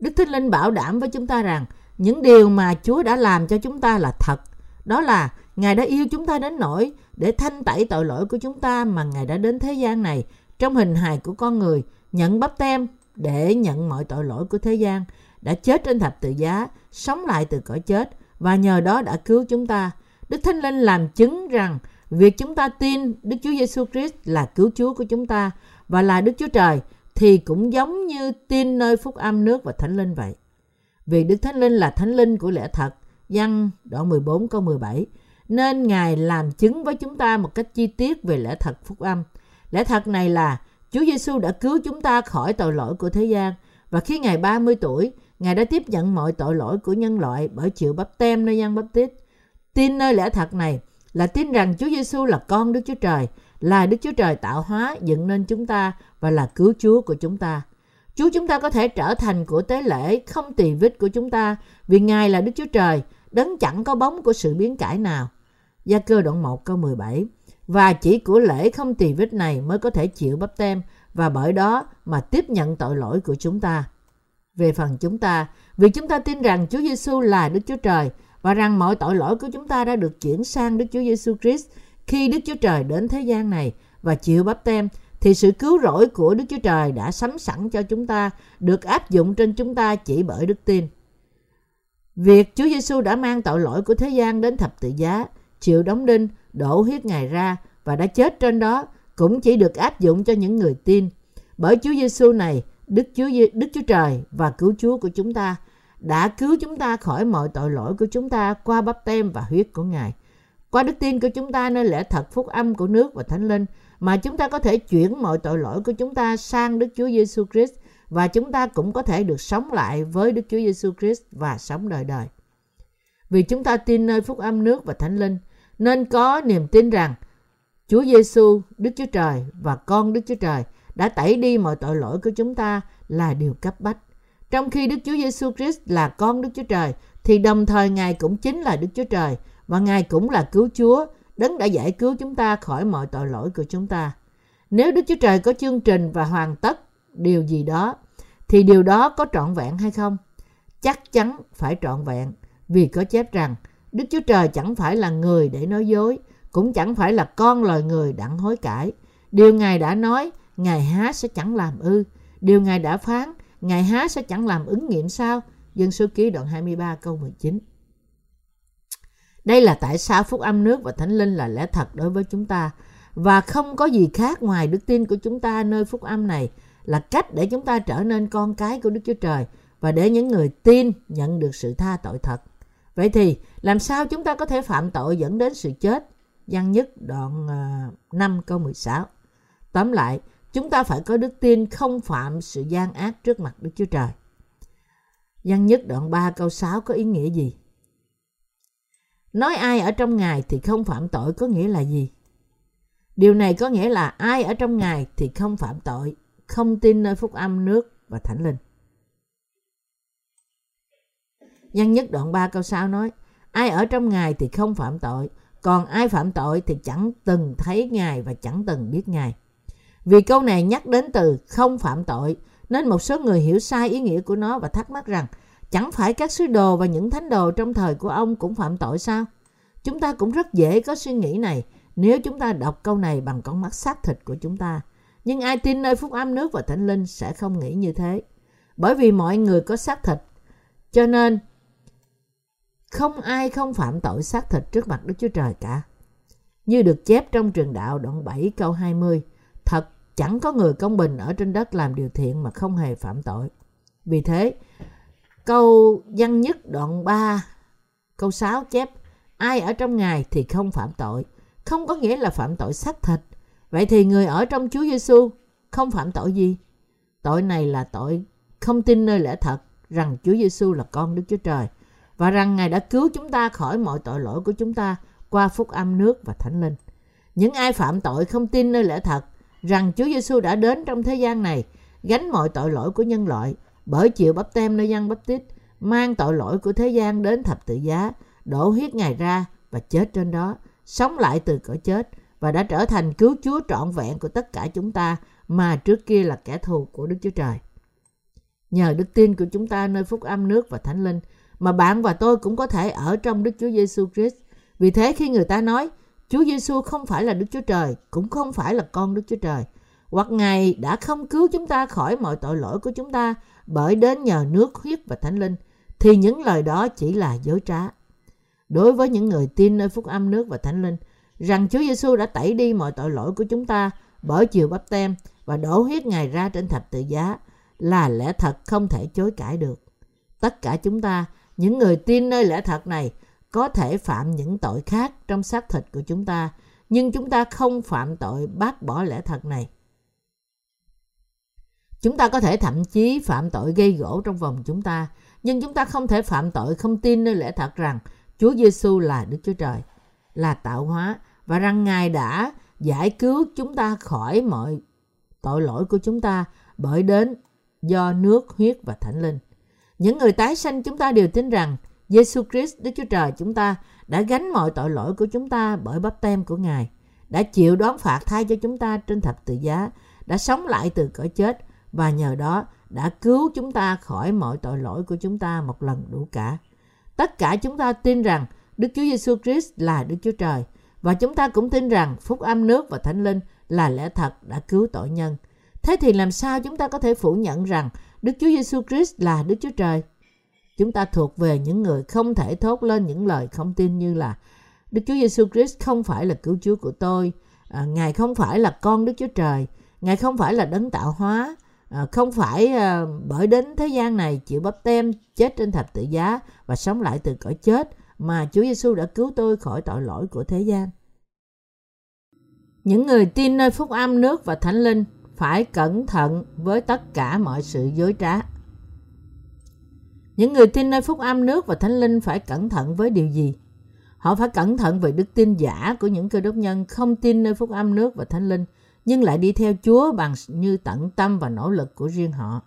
Đức Thánh Linh bảo đảm với chúng ta rằng những điều mà Chúa đã làm cho chúng ta là thật. Đó là Ngài đã yêu chúng ta đến nỗi để thanh tẩy tội lỗi của chúng ta mà Ngài đã đến thế gian này trong hình hài của con người, nhận bắp tem để nhận mọi tội lỗi của thế gian, đã chết trên thập tự giá, sống lại từ cõi chết và nhờ đó đã cứu chúng ta. Đức Thánh Linh làm chứng rằng việc chúng ta tin Đức Chúa Giêsu Christ là cứu Chúa của chúng ta và là Đức Chúa Trời thì cũng giống như tin nơi phúc âm nước và Thánh Linh vậy. Vì Đức Thánh Linh là Thánh Linh của lẽ thật, văn đoạn 14 câu 17, nên Ngài làm chứng với chúng ta một cách chi tiết về lẽ thật phúc âm. Lẽ thật này là Chúa Giêsu đã cứu chúng ta khỏi tội lỗi của thế gian và khi Ngài 30 tuổi, Ngài đã tiếp nhận mọi tội lỗi của nhân loại bởi chịu bắp tem nơi dân bắp tít. Tin nơi lẽ thật này là tin rằng Chúa Giêsu là con Đức Chúa Trời, là Đức Chúa Trời tạo hóa dựng nên chúng ta và là cứu Chúa của chúng ta. Chúa chúng ta có thể trở thành của tế lễ không tỳ vết của chúng ta vì Ngài là Đức Chúa Trời, đấng chẳng có bóng của sự biến cải nào. Gia cơ đoạn 1 câu 17 và chỉ của lễ không tỳ vết này mới có thể chịu bắp tem và bởi đó mà tiếp nhận tội lỗi của chúng ta. Về phần chúng ta, vì chúng ta tin rằng Chúa Giêsu là Đức Chúa Trời và rằng mọi tội lỗi của chúng ta đã được chuyển sang Đức Chúa Giêsu Christ khi Đức Chúa Trời đến thế gian này và chịu bắp tem thì sự cứu rỗi của Đức Chúa Trời đã sắm sẵn cho chúng ta được áp dụng trên chúng ta chỉ bởi đức tin. Việc Chúa Giêsu đã mang tội lỗi của thế gian đến thập tự giá, chịu đóng đinh, đổ huyết Ngài ra và đã chết trên đó cũng chỉ được áp dụng cho những người tin. Bởi Chúa Giêsu này, Đức Chúa Đức Chúa Trời và cứu Chúa của chúng ta đã cứu chúng ta khỏi mọi tội lỗi của chúng ta qua bắp tem và huyết của Ngài. Qua đức tin của chúng ta nơi lẽ thật phúc âm của nước và thánh linh mà chúng ta có thể chuyển mọi tội lỗi của chúng ta sang Đức Chúa Giêsu Christ và chúng ta cũng có thể được sống lại với Đức Chúa Giêsu Christ và sống đời đời. Vì chúng ta tin nơi phúc âm nước và thánh linh nên có niềm tin rằng Chúa Giêsu, Đức Chúa Trời và con Đức Chúa Trời đã tẩy đi mọi tội lỗi của chúng ta là điều cấp bách. Trong khi Đức Chúa Giêsu Christ là con Đức Chúa Trời thì đồng thời Ngài cũng chính là Đức Chúa Trời và Ngài cũng là cứu Chúa, đấng đã giải cứu chúng ta khỏi mọi tội lỗi của chúng ta. Nếu Đức Chúa Trời có chương trình và hoàn tất điều gì đó thì điều đó có trọn vẹn hay không? Chắc chắn phải trọn vẹn vì có chép rằng Đức Chúa Trời chẳng phải là người để nói dối, cũng chẳng phải là con loài người đặng hối cải. Điều Ngài đã nói, Ngài há sẽ chẳng làm ư. Điều Ngài đã phán, Ngài há sẽ chẳng làm ứng nghiệm sao? Dân số ký đoạn 23 câu 19. Đây là tại sao phúc âm nước và thánh linh là lẽ thật đối với chúng ta và không có gì khác ngoài đức tin của chúng ta nơi phúc âm này là cách để chúng ta trở nên con cái của Đức Chúa Trời và để những người tin nhận được sự tha tội thật. Vậy thì làm sao chúng ta có thể phạm tội dẫn đến sự chết? Giăng nhất đoạn à, 5 câu 16. Tóm lại, chúng ta phải có đức tin không phạm sự gian ác trước mặt Đức Chúa Trời. Văn nhất đoạn 3 câu 6 có ý nghĩa gì? Nói ai ở trong Ngài thì không phạm tội có nghĩa là gì? Điều này có nghĩa là ai ở trong Ngài thì không phạm tội, không tin nơi phúc âm nước và thánh linh. Văn nhất đoạn 3 câu 6 nói, ai ở trong Ngài thì không phạm tội, còn ai phạm tội thì chẳng từng thấy Ngài và chẳng từng biết Ngài. Vì câu này nhắc đến từ không phạm tội, nên một số người hiểu sai ý nghĩa của nó và thắc mắc rằng chẳng phải các sứ đồ và những thánh đồ trong thời của ông cũng phạm tội sao? Chúng ta cũng rất dễ có suy nghĩ này nếu chúng ta đọc câu này bằng con mắt xác thịt của chúng ta. Nhưng ai tin nơi phúc âm nước và thánh linh sẽ không nghĩ như thế. Bởi vì mọi người có xác thịt. Cho nên không ai không phạm tội xác thịt trước mặt Đức Chúa Trời cả. Như được chép trong truyền đạo đoạn 7 câu 20. Thật chẳng có người công bình ở trên đất làm điều thiện mà không hề phạm tội. Vì thế, câu văn nhất đoạn 3 câu 6 chép ai ở trong Ngài thì không phạm tội. Không có nghĩa là phạm tội xác thịt. Vậy thì người ở trong Chúa Giêsu không phạm tội gì? Tội này là tội không tin nơi lẽ thật rằng Chúa Giêsu là con Đức Chúa Trời và rằng Ngài đã cứu chúng ta khỏi mọi tội lỗi của chúng ta qua phúc âm nước và thánh linh. Những ai phạm tội không tin nơi lẽ thật rằng Chúa Giêsu đã đến trong thế gian này gánh mọi tội lỗi của nhân loại bởi chịu bắp tem nơi dân bắp tít, mang tội lỗi của thế gian đến thập tự giá, đổ huyết Ngài ra và chết trên đó, sống lại từ cõi chết và đã trở thành cứu Chúa trọn vẹn của tất cả chúng ta mà trước kia là kẻ thù của Đức Chúa Trời. Nhờ đức tin của chúng ta nơi phúc âm nước và thánh linh mà bạn và tôi cũng có thể ở trong Đức Chúa Giêsu Christ. Vì thế khi người ta nói Chúa Giêsu không phải là Đức Chúa Trời, cũng không phải là con Đức Chúa Trời, hoặc Ngài đã không cứu chúng ta khỏi mọi tội lỗi của chúng ta bởi đến nhờ nước huyết và thánh linh, thì những lời đó chỉ là dối trá. Đối với những người tin nơi phúc âm nước và thánh linh, rằng Chúa Giêsu đã tẩy đi mọi tội lỗi của chúng ta bởi chiều bắp tem và đổ huyết Ngài ra trên thập tự giá là lẽ thật không thể chối cãi được. Tất cả chúng ta những người tin nơi lẽ thật này có thể phạm những tội khác trong xác thịt của chúng ta, nhưng chúng ta không phạm tội bác bỏ lẽ thật này. Chúng ta có thể thậm chí phạm tội gây gỗ trong vòng chúng ta, nhưng chúng ta không thể phạm tội không tin nơi lẽ thật rằng Chúa Giêsu là Đức Chúa Trời, là tạo hóa và rằng Ngài đã giải cứu chúng ta khỏi mọi tội lỗi của chúng ta bởi đến do nước, huyết và thánh linh. Những người tái sanh chúng ta đều tin rằng Giêsu Christ Đức Chúa Trời chúng ta đã gánh mọi tội lỗi của chúng ta bởi bắp tem của Ngài, đã chịu đón phạt thay cho chúng ta trên thập tự giá, đã sống lại từ cõi chết và nhờ đó đã cứu chúng ta khỏi mọi tội lỗi của chúng ta một lần đủ cả. Tất cả chúng ta tin rằng Đức Chúa Giêsu Christ là Đức Chúa Trời và chúng ta cũng tin rằng phúc âm nước và thánh linh là lẽ thật đã cứu tội nhân. Thế thì làm sao chúng ta có thể phủ nhận rằng Đức Chúa Giêsu Christ là Đức Chúa Trời. Chúng ta thuộc về những người không thể thốt lên những lời không tin như là Đức Chúa Giêsu Christ không phải là cứu Chúa của tôi, à, Ngài không phải là con Đức Chúa Trời, Ngài không phải là đấng tạo hóa, à, không phải à, bởi đến thế gian này chịu bắp tem chết trên thập tự giá và sống lại từ cõi chết mà Chúa Giêsu đã cứu tôi khỏi tội lỗi của thế gian. Những người tin nơi phúc âm nước và thánh linh phải cẩn thận với tất cả mọi sự dối trá. Những người tin nơi phúc âm nước và thánh linh phải cẩn thận với điều gì? Họ phải cẩn thận về đức tin giả của những cơ đốc nhân không tin nơi phúc âm nước và thánh linh, nhưng lại đi theo Chúa bằng như tận tâm và nỗ lực của riêng họ.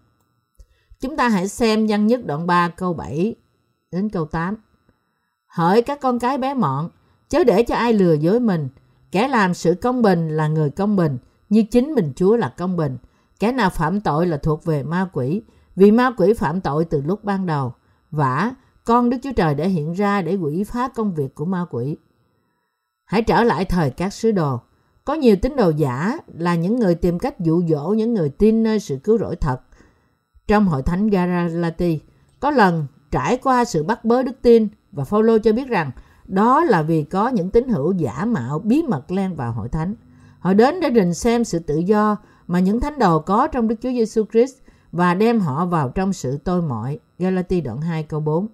Chúng ta hãy xem văn nhất đoạn 3 câu 7 đến câu 8. Hỡi các con cái bé mọn, chớ để cho ai lừa dối mình. Kẻ làm sự công bình là người công bình, như chính mình Chúa là công bình. Kẻ nào phạm tội là thuộc về ma quỷ, vì ma quỷ phạm tội từ lúc ban đầu. Vả, con Đức Chúa Trời đã hiện ra để quỷ phá công việc của ma quỷ. Hãy trở lại thời các sứ đồ. Có nhiều tín đồ giả là những người tìm cách dụ dỗ những người tin nơi sự cứu rỗi thật. Trong hội thánh Garalati, có lần trải qua sự bắt bớ đức tin và Phaolô cho biết rằng đó là vì có những tín hữu giả mạo bí mật len vào hội thánh. Họ đến để rình xem sự tự do mà những thánh đồ có trong Đức Chúa Giêsu Christ và đem họ vào trong sự tôi mọi. Galati đoạn 2 câu 4.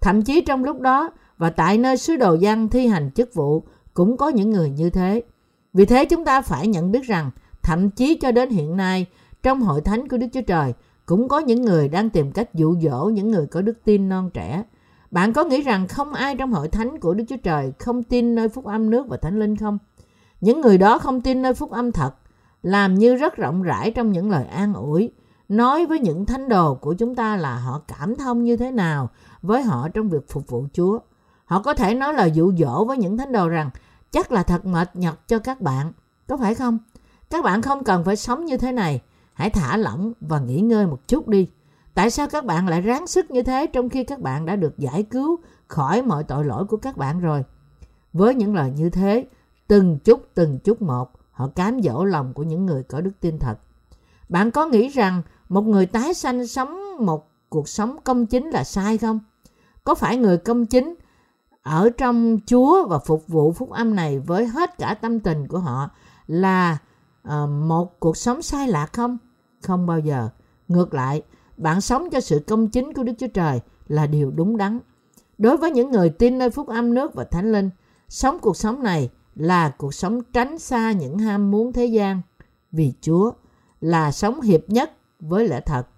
Thậm chí trong lúc đó và tại nơi sứ đồ dân thi hành chức vụ cũng có những người như thế. Vì thế chúng ta phải nhận biết rằng Thậm chí cho đến hiện nay, trong hội thánh của Đức Chúa Trời, cũng có những người đang tìm cách dụ dỗ những người có đức tin non trẻ. Bạn có nghĩ rằng không ai trong hội thánh của Đức Chúa Trời không tin nơi phúc âm nước và thánh linh không? Những người đó không tin nơi phúc âm thật, làm như rất rộng rãi trong những lời an ủi, nói với những thánh đồ của chúng ta là họ cảm thông như thế nào với họ trong việc phục vụ Chúa. Họ có thể nói lời dụ dỗ với những thánh đồ rằng chắc là thật mệt nhọc cho các bạn, có phải không? Các bạn không cần phải sống như thế này, hãy thả lỏng và nghỉ ngơi một chút đi. Tại sao các bạn lại ráng sức như thế trong khi các bạn đã được giải cứu khỏi mọi tội lỗi của các bạn rồi? Với những lời như thế, từng chút từng chút một, họ cám dỗ lòng của những người có đức tin thật. Bạn có nghĩ rằng một người tái sanh sống một cuộc sống công chính là sai không? Có phải người công chính ở trong Chúa và phục vụ phúc âm này với hết cả tâm tình của họ là uh, một cuộc sống sai lạc không? Không bao giờ. Ngược lại, bạn sống cho sự công chính của Đức Chúa Trời là điều đúng đắn. Đối với những người tin nơi phúc âm nước và thánh linh, sống cuộc sống này là cuộc sống tránh xa những ham muốn thế gian vì Chúa là sống hiệp nhất với lẽ thật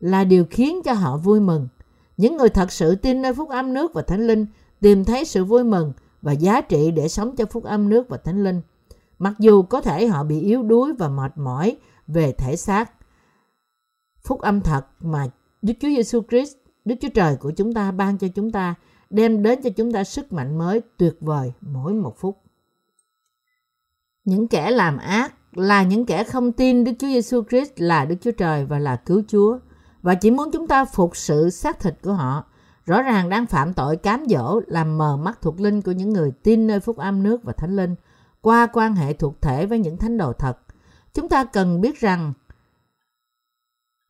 là điều khiến cho họ vui mừng. Những người thật sự tin nơi phúc âm nước và thánh linh tìm thấy sự vui mừng và giá trị để sống cho phúc âm nước và thánh linh. Mặc dù có thể họ bị yếu đuối và mệt mỏi về thể xác. Phúc âm thật mà Đức Chúa Giêsu Christ, Đức Chúa Trời của chúng ta ban cho chúng ta, đem đến cho chúng ta sức mạnh mới tuyệt vời mỗi một phút. Những kẻ làm ác là những kẻ không tin Đức Chúa Giêsu Christ là Đức Chúa Trời và là cứu Chúa, và chỉ muốn chúng ta phục sự xác thịt của họ. Rõ ràng đang phạm tội cám dỗ làm mờ mắt thuộc linh của những người tin nơi phúc âm nước và thánh linh, qua quan hệ thuộc thể với những thánh đồ thật. Chúng ta cần biết rằng,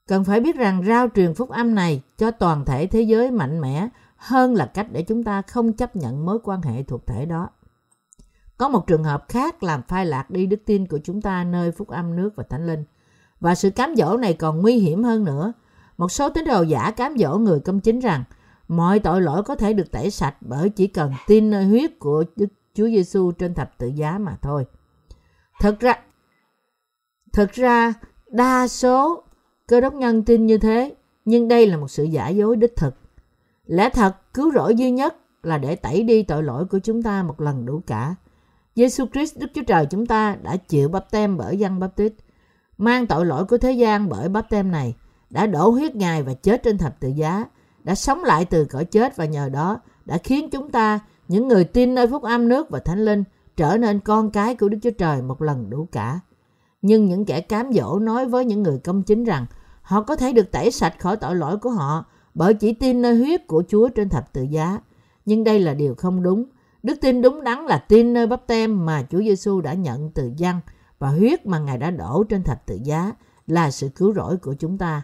cần phải biết rằng rao truyền phúc âm này cho toàn thể thế giới mạnh mẽ hơn là cách để chúng ta không chấp nhận mối quan hệ thuộc thể đó. Có một trường hợp khác làm phai lạc đi đức tin của chúng ta nơi phúc âm nước và thánh linh. Và sự cám dỗ này còn nguy hiểm hơn nữa. Một số tín đồ giả cám dỗ người công chính rằng mọi tội lỗi có thể được tẩy sạch bởi chỉ cần tin nơi huyết của Đức Chúa Giêsu trên thập tự giá mà thôi. thật ra, thật ra đa số cơ đốc nhân tin như thế, nhưng đây là một sự giả dối đích thực. Lẽ thật cứu rỗi duy nhất là để tẩy đi tội lỗi của chúng ta một lần đủ cả. Giêsu Christ Đức Chúa Trời chúng ta đã chịu bắp tem bởi dân bắp tít, mang tội lỗi của thế gian bởi bắp tem này, đã đổ huyết Ngài và chết trên thập tự giá, đã sống lại từ cõi chết và nhờ đó đã khiến chúng ta, những người tin nơi phúc âm nước và thánh linh, trở nên con cái của Đức Chúa Trời một lần đủ cả. Nhưng những kẻ cám dỗ nói với những người công chính rằng họ có thể được tẩy sạch khỏi tội lỗi của họ bởi chỉ tin nơi huyết của Chúa trên thập tự giá. Nhưng đây là điều không đúng. Đức tin đúng đắn là tin nơi bắp tem mà Chúa Giêsu đã nhận từ dân và huyết mà Ngài đã đổ trên thập tự giá là sự cứu rỗi của chúng ta.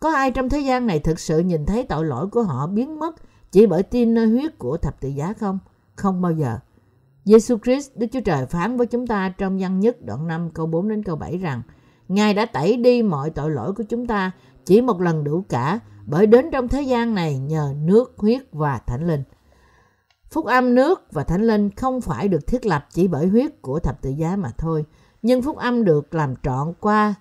Có ai trong thế gian này thực sự nhìn thấy tội lỗi của họ biến mất chỉ bởi tin nơi huyết của thập tự giá không? Không bao giờ. Giêsu Christ, Đức Chúa Trời phán với chúng ta trong văn nhất đoạn 5 câu 4 đến câu 7 rằng Ngài đã tẩy đi mọi tội lỗi của chúng ta chỉ một lần đủ cả bởi đến trong thế gian này nhờ nước, huyết và thánh linh. Phúc âm nước và thánh linh không phải được thiết lập chỉ bởi huyết của thập tự giá mà thôi, nhưng phúc âm được làm trọn qua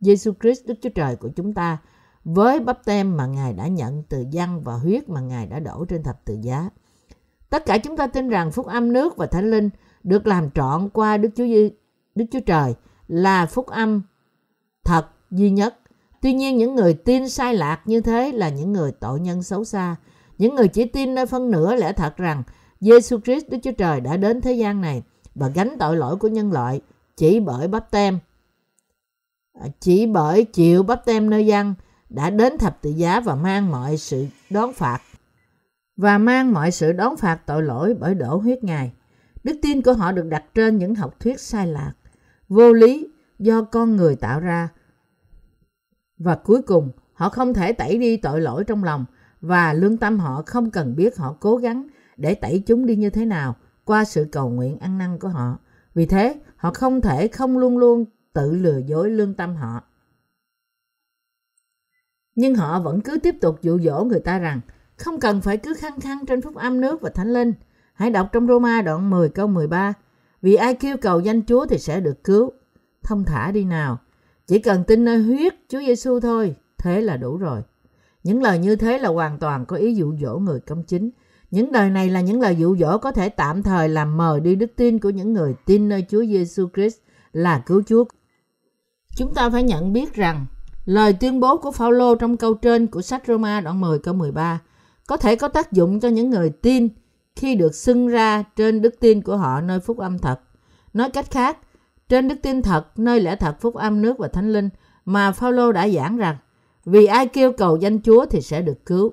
Giêsu Christ Đức Chúa Trời của chúng ta với bắp tem mà Ngài đã nhận từ dân và huyết mà Ngài đã đổ trên thập tự giá. Tất cả chúng ta tin rằng phúc âm nước và thánh linh được làm trọn qua Đức Chúa Đức Chúa Trời là phúc âm thật duy nhất. Tuy nhiên những người tin sai lạc như thế là những người tội nhân xấu xa. Những người chỉ tin nơi phân nửa lẽ thật rằng Giêsu Christ Đức Chúa Trời đã đến thế gian này và gánh tội lỗi của nhân loại chỉ bởi bắp tem. À, chỉ bởi chịu bắp tem nơi dân đã đến thập tự giá và mang mọi sự đón phạt và mang mọi sự đón phạt tội lỗi bởi đổ huyết Ngài. Đức tin của họ được đặt trên những học thuyết sai lạc, vô lý do con người tạo ra. Và cuối cùng, họ không thể tẩy đi tội lỗi trong lòng và lương tâm họ không cần biết họ cố gắng để tẩy chúng đi như thế nào qua sự cầu nguyện ăn năn của họ. Vì thế, họ không thể không luôn luôn tự lừa dối lương tâm họ. Nhưng họ vẫn cứ tiếp tục dụ dỗ người ta rằng không cần phải cứ khăng khăng trên phúc âm nước và thánh linh. Hãy đọc trong Roma đoạn 10 câu 13. Vì ai kêu cầu danh Chúa thì sẽ được cứu. thông thả đi nào. Chỉ cần tin nơi huyết Chúa Giêsu thôi, thế là đủ rồi. Những lời như thế là hoàn toàn có ý dụ dỗ người công chính. Những lời này là những lời dụ dỗ có thể tạm thời làm mờ đi đức tin của những người tin nơi Chúa Giêsu Christ là cứu Chúa. Chúng ta phải nhận biết rằng lời tuyên bố của Phaolô trong câu trên của sách Roma đoạn 10 câu 13 có thể có tác dụng cho những người tin khi được xưng ra trên đức tin của họ nơi phúc âm thật. Nói cách khác, trên đức tin thật nơi lẽ thật phúc âm nước và thánh linh mà Phaolô đã giảng rằng vì ai kêu cầu danh Chúa thì sẽ được cứu.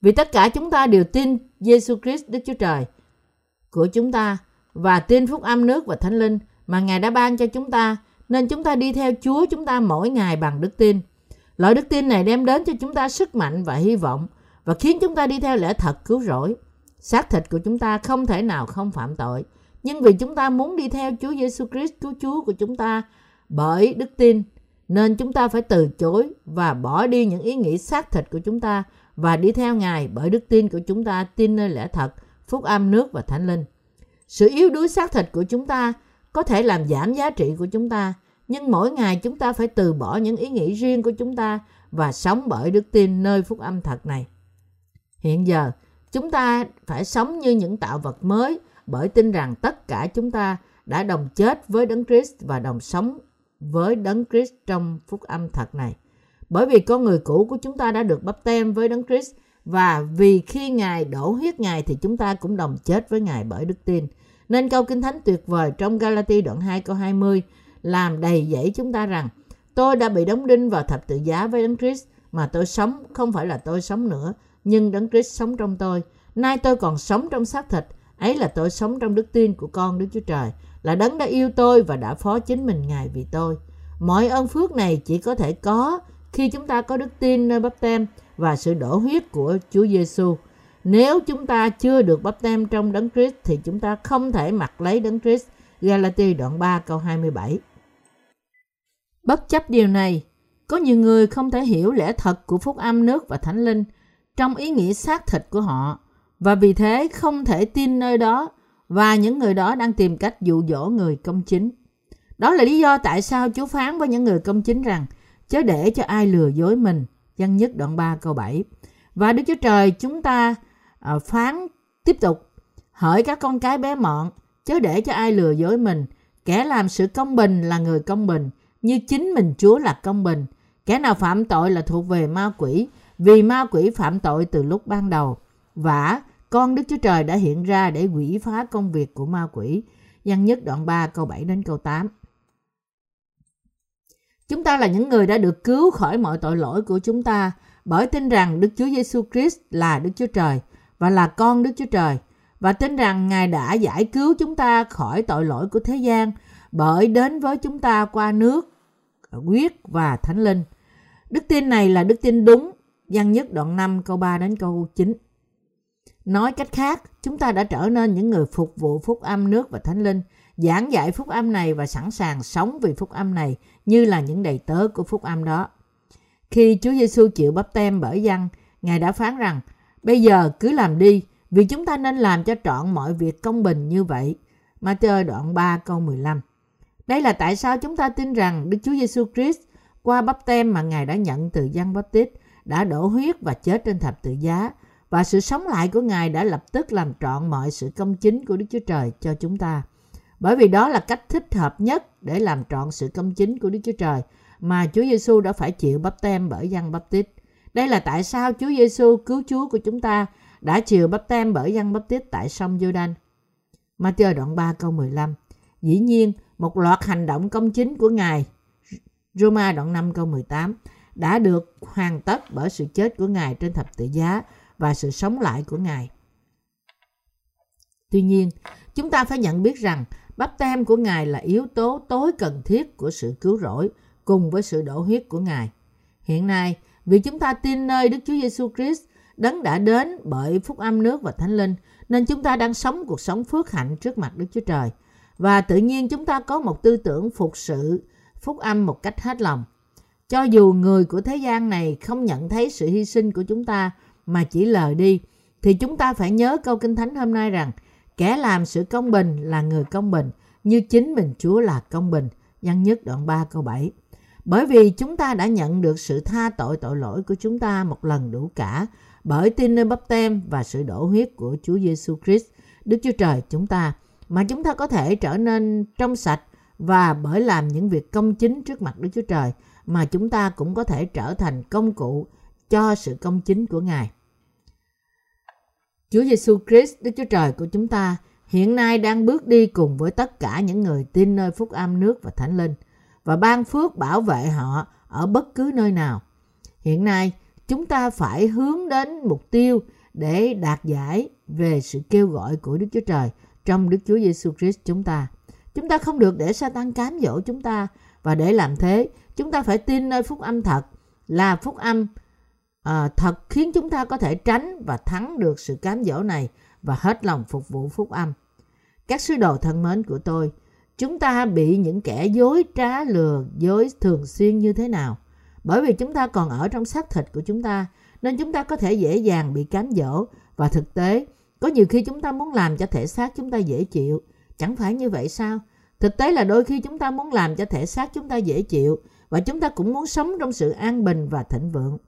Vì tất cả chúng ta đều tin Giêsu Christ Đức Chúa Trời của chúng ta và tin phúc âm nước và thánh linh mà Ngài đã ban cho chúng ta nên chúng ta đi theo Chúa chúng ta mỗi ngày bằng đức tin. Loại đức tin này đem đến cho chúng ta sức mạnh và hy vọng và khiến chúng ta đi theo lẽ thật cứu rỗi. Xác thịt của chúng ta không thể nào không phạm tội, nhưng vì chúng ta muốn đi theo Chúa Giêsu Christ cứu Chúa của chúng ta bởi đức tin, nên chúng ta phải từ chối và bỏ đi những ý nghĩ xác thịt của chúng ta và đi theo Ngài bởi đức tin của chúng ta tin nơi lẽ thật, phúc âm nước và thánh linh. Sự yếu đuối xác thịt của chúng ta có thể làm giảm giá trị của chúng ta, nhưng mỗi ngày chúng ta phải từ bỏ những ý nghĩ riêng của chúng ta và sống bởi đức tin nơi phúc âm thật này. Hiện giờ, chúng ta phải sống như những tạo vật mới bởi tin rằng tất cả chúng ta đã đồng chết với Đấng Christ và đồng sống với Đấng Christ trong phúc âm thật này. Bởi vì con người cũ của chúng ta đã được bắp tem với Đấng Christ và vì khi Ngài đổ huyết Ngài thì chúng ta cũng đồng chết với Ngài bởi đức tin. Nên câu Kinh Thánh tuyệt vời trong Galati đoạn 2 câu 20 làm đầy dẫy chúng ta rằng tôi đã bị đóng đinh vào thập tự giá với Đấng Christ mà tôi sống không phải là tôi sống nữa nhưng Đấng Christ sống trong tôi. Nay tôi còn sống trong xác thịt, ấy là tôi sống trong đức tin của con Đức Chúa Trời, là Đấng đã yêu tôi và đã phó chính mình Ngài vì tôi. Mọi ơn phước này chỉ có thể có khi chúng ta có đức tin nơi bắp tem và sự đổ huyết của Chúa Giêsu. Nếu chúng ta chưa được bắp tem trong đấng Christ thì chúng ta không thể mặc lấy đấng Christ. Galati đoạn 3 câu 27 Bất chấp điều này, có nhiều người không thể hiểu lẽ thật của phúc âm nước và thánh linh trong ý nghĩa xác thịt của họ và vì thế không thể tin nơi đó và những người đó đang tìm cách dụ dỗ người công chính. Đó là lý do tại sao Chúa phán với những người công chính rằng, chớ để cho ai lừa dối mình. Dân nhất đoạn 3 câu 7. Và Đức Chúa Trời chúng ta ờ, phán tiếp tục, hỡi các con cái bé mọn, chớ để cho ai lừa dối mình kẻ làm sự công bình là người công bình, như chính mình Chúa là công bình kẻ nào phạm tội là thuộc về ma quỷ, vì ma quỷ phạm tội từ lúc ban đầu và con Đức Chúa Trời đã hiện ra để quỷ phá công việc của ma quỷ. Văn nhất đoạn 3 câu 7 đến câu 8. Chúng ta là những người đã được cứu khỏi mọi tội lỗi của chúng ta bởi tin rằng Đức Chúa Giêsu Christ là Đức Chúa Trời và là con Đức Chúa Trời và tin rằng Ngài đã giải cứu chúng ta khỏi tội lỗi của thế gian bởi đến với chúng ta qua nước, huyết và thánh linh. Đức tin này là đức tin đúng, văn nhất đoạn 5 câu 3 đến câu 9. Nói cách khác, chúng ta đã trở nên những người phục vụ phúc âm nước và thánh linh, giảng dạy phúc âm này và sẵn sàng sống vì phúc âm này như là những đầy tớ của phúc âm đó. Khi Chúa Giêsu chịu bắp tem bởi dân, Ngài đã phán rằng, bây giờ cứ làm đi, vì chúng ta nên làm cho trọn mọi việc công bình như vậy. Matthew đoạn 3 câu 15 Đây là tại sao chúng ta tin rằng Đức Chúa Giêsu Christ qua bắp tem mà Ngài đã nhận từ dân bắp tít đã đổ huyết và chết trên thập tự giá và sự sống lại của Ngài đã lập tức làm trọn mọi sự công chính của Đức Chúa Trời cho chúng ta. Bởi vì đó là cách thích hợp nhất để làm trọn sự công chính của Đức Chúa Trời mà Chúa Giêsu đã phải chịu bắp tem bởi dân bắp tít. Đây là tại sao Chúa Giêsu cứu Chúa của chúng ta đã chịu bắp tem bởi dân bắp tít tại sông Giô-đanh. Matthew đoạn 3 câu 15 Dĩ nhiên, một loạt hành động công chính của Ngài Roma đoạn 5 câu 18 đã được hoàn tất bởi sự chết của Ngài trên thập tự giá và sự sống lại của Ngài. Tuy nhiên, chúng ta phải nhận biết rằng bắp tem của Ngài là yếu tố tối cần thiết của sự cứu rỗi cùng với sự đổ huyết của Ngài. Hiện nay, vì chúng ta tin nơi Đức Chúa Giêsu Christ đấng đã đến bởi phúc âm nước và thánh linh nên chúng ta đang sống cuộc sống phước hạnh trước mặt Đức Chúa Trời. Và tự nhiên chúng ta có một tư tưởng phục sự phúc âm một cách hết lòng. Cho dù người của thế gian này không nhận thấy sự hy sinh của chúng ta mà chỉ lờ đi, thì chúng ta phải nhớ câu Kinh Thánh hôm nay rằng kẻ làm sự công bình là người công bình, như chính mình Chúa là công bình. Văn nhất đoạn 3 câu 7. Bởi vì chúng ta đã nhận được sự tha tội tội lỗi của chúng ta một lần đủ cả bởi tin nơi bắp tem và sự đổ huyết của Chúa Giêsu Christ, Đức Chúa Trời chúng ta, mà chúng ta có thể trở nên trong sạch và bởi làm những việc công chính trước mặt Đức Chúa Trời mà chúng ta cũng có thể trở thành công cụ cho sự công chính của Ngài. Chúa Giêsu Christ, Đức Chúa Trời của chúng ta, hiện nay đang bước đi cùng với tất cả những người tin nơi phúc âm nước và thánh linh và ban phước bảo vệ họ ở bất cứ nơi nào. Hiện nay, chúng ta phải hướng đến mục tiêu để đạt giải về sự kêu gọi của Đức Chúa Trời trong Đức Chúa Giêsu Christ chúng ta. Chúng ta không được để Satan cám dỗ chúng ta và để làm thế, chúng ta phải tin nơi phúc âm thật là phúc âm à, thật khiến chúng ta có thể tránh và thắng được sự cám dỗ này và hết lòng phục vụ phúc âm. Các sứ đồ thân mến của tôi, chúng ta bị những kẻ dối trá lừa dối thường xuyên như thế nào? Bởi vì chúng ta còn ở trong xác thịt của chúng ta, nên chúng ta có thể dễ dàng bị cám dỗ và thực tế có nhiều khi chúng ta muốn làm cho thể xác chúng ta dễ chịu. Chẳng phải như vậy sao? Thực tế là đôi khi chúng ta muốn làm cho thể xác chúng ta dễ chịu và chúng ta cũng muốn sống trong sự an bình và thịnh vượng.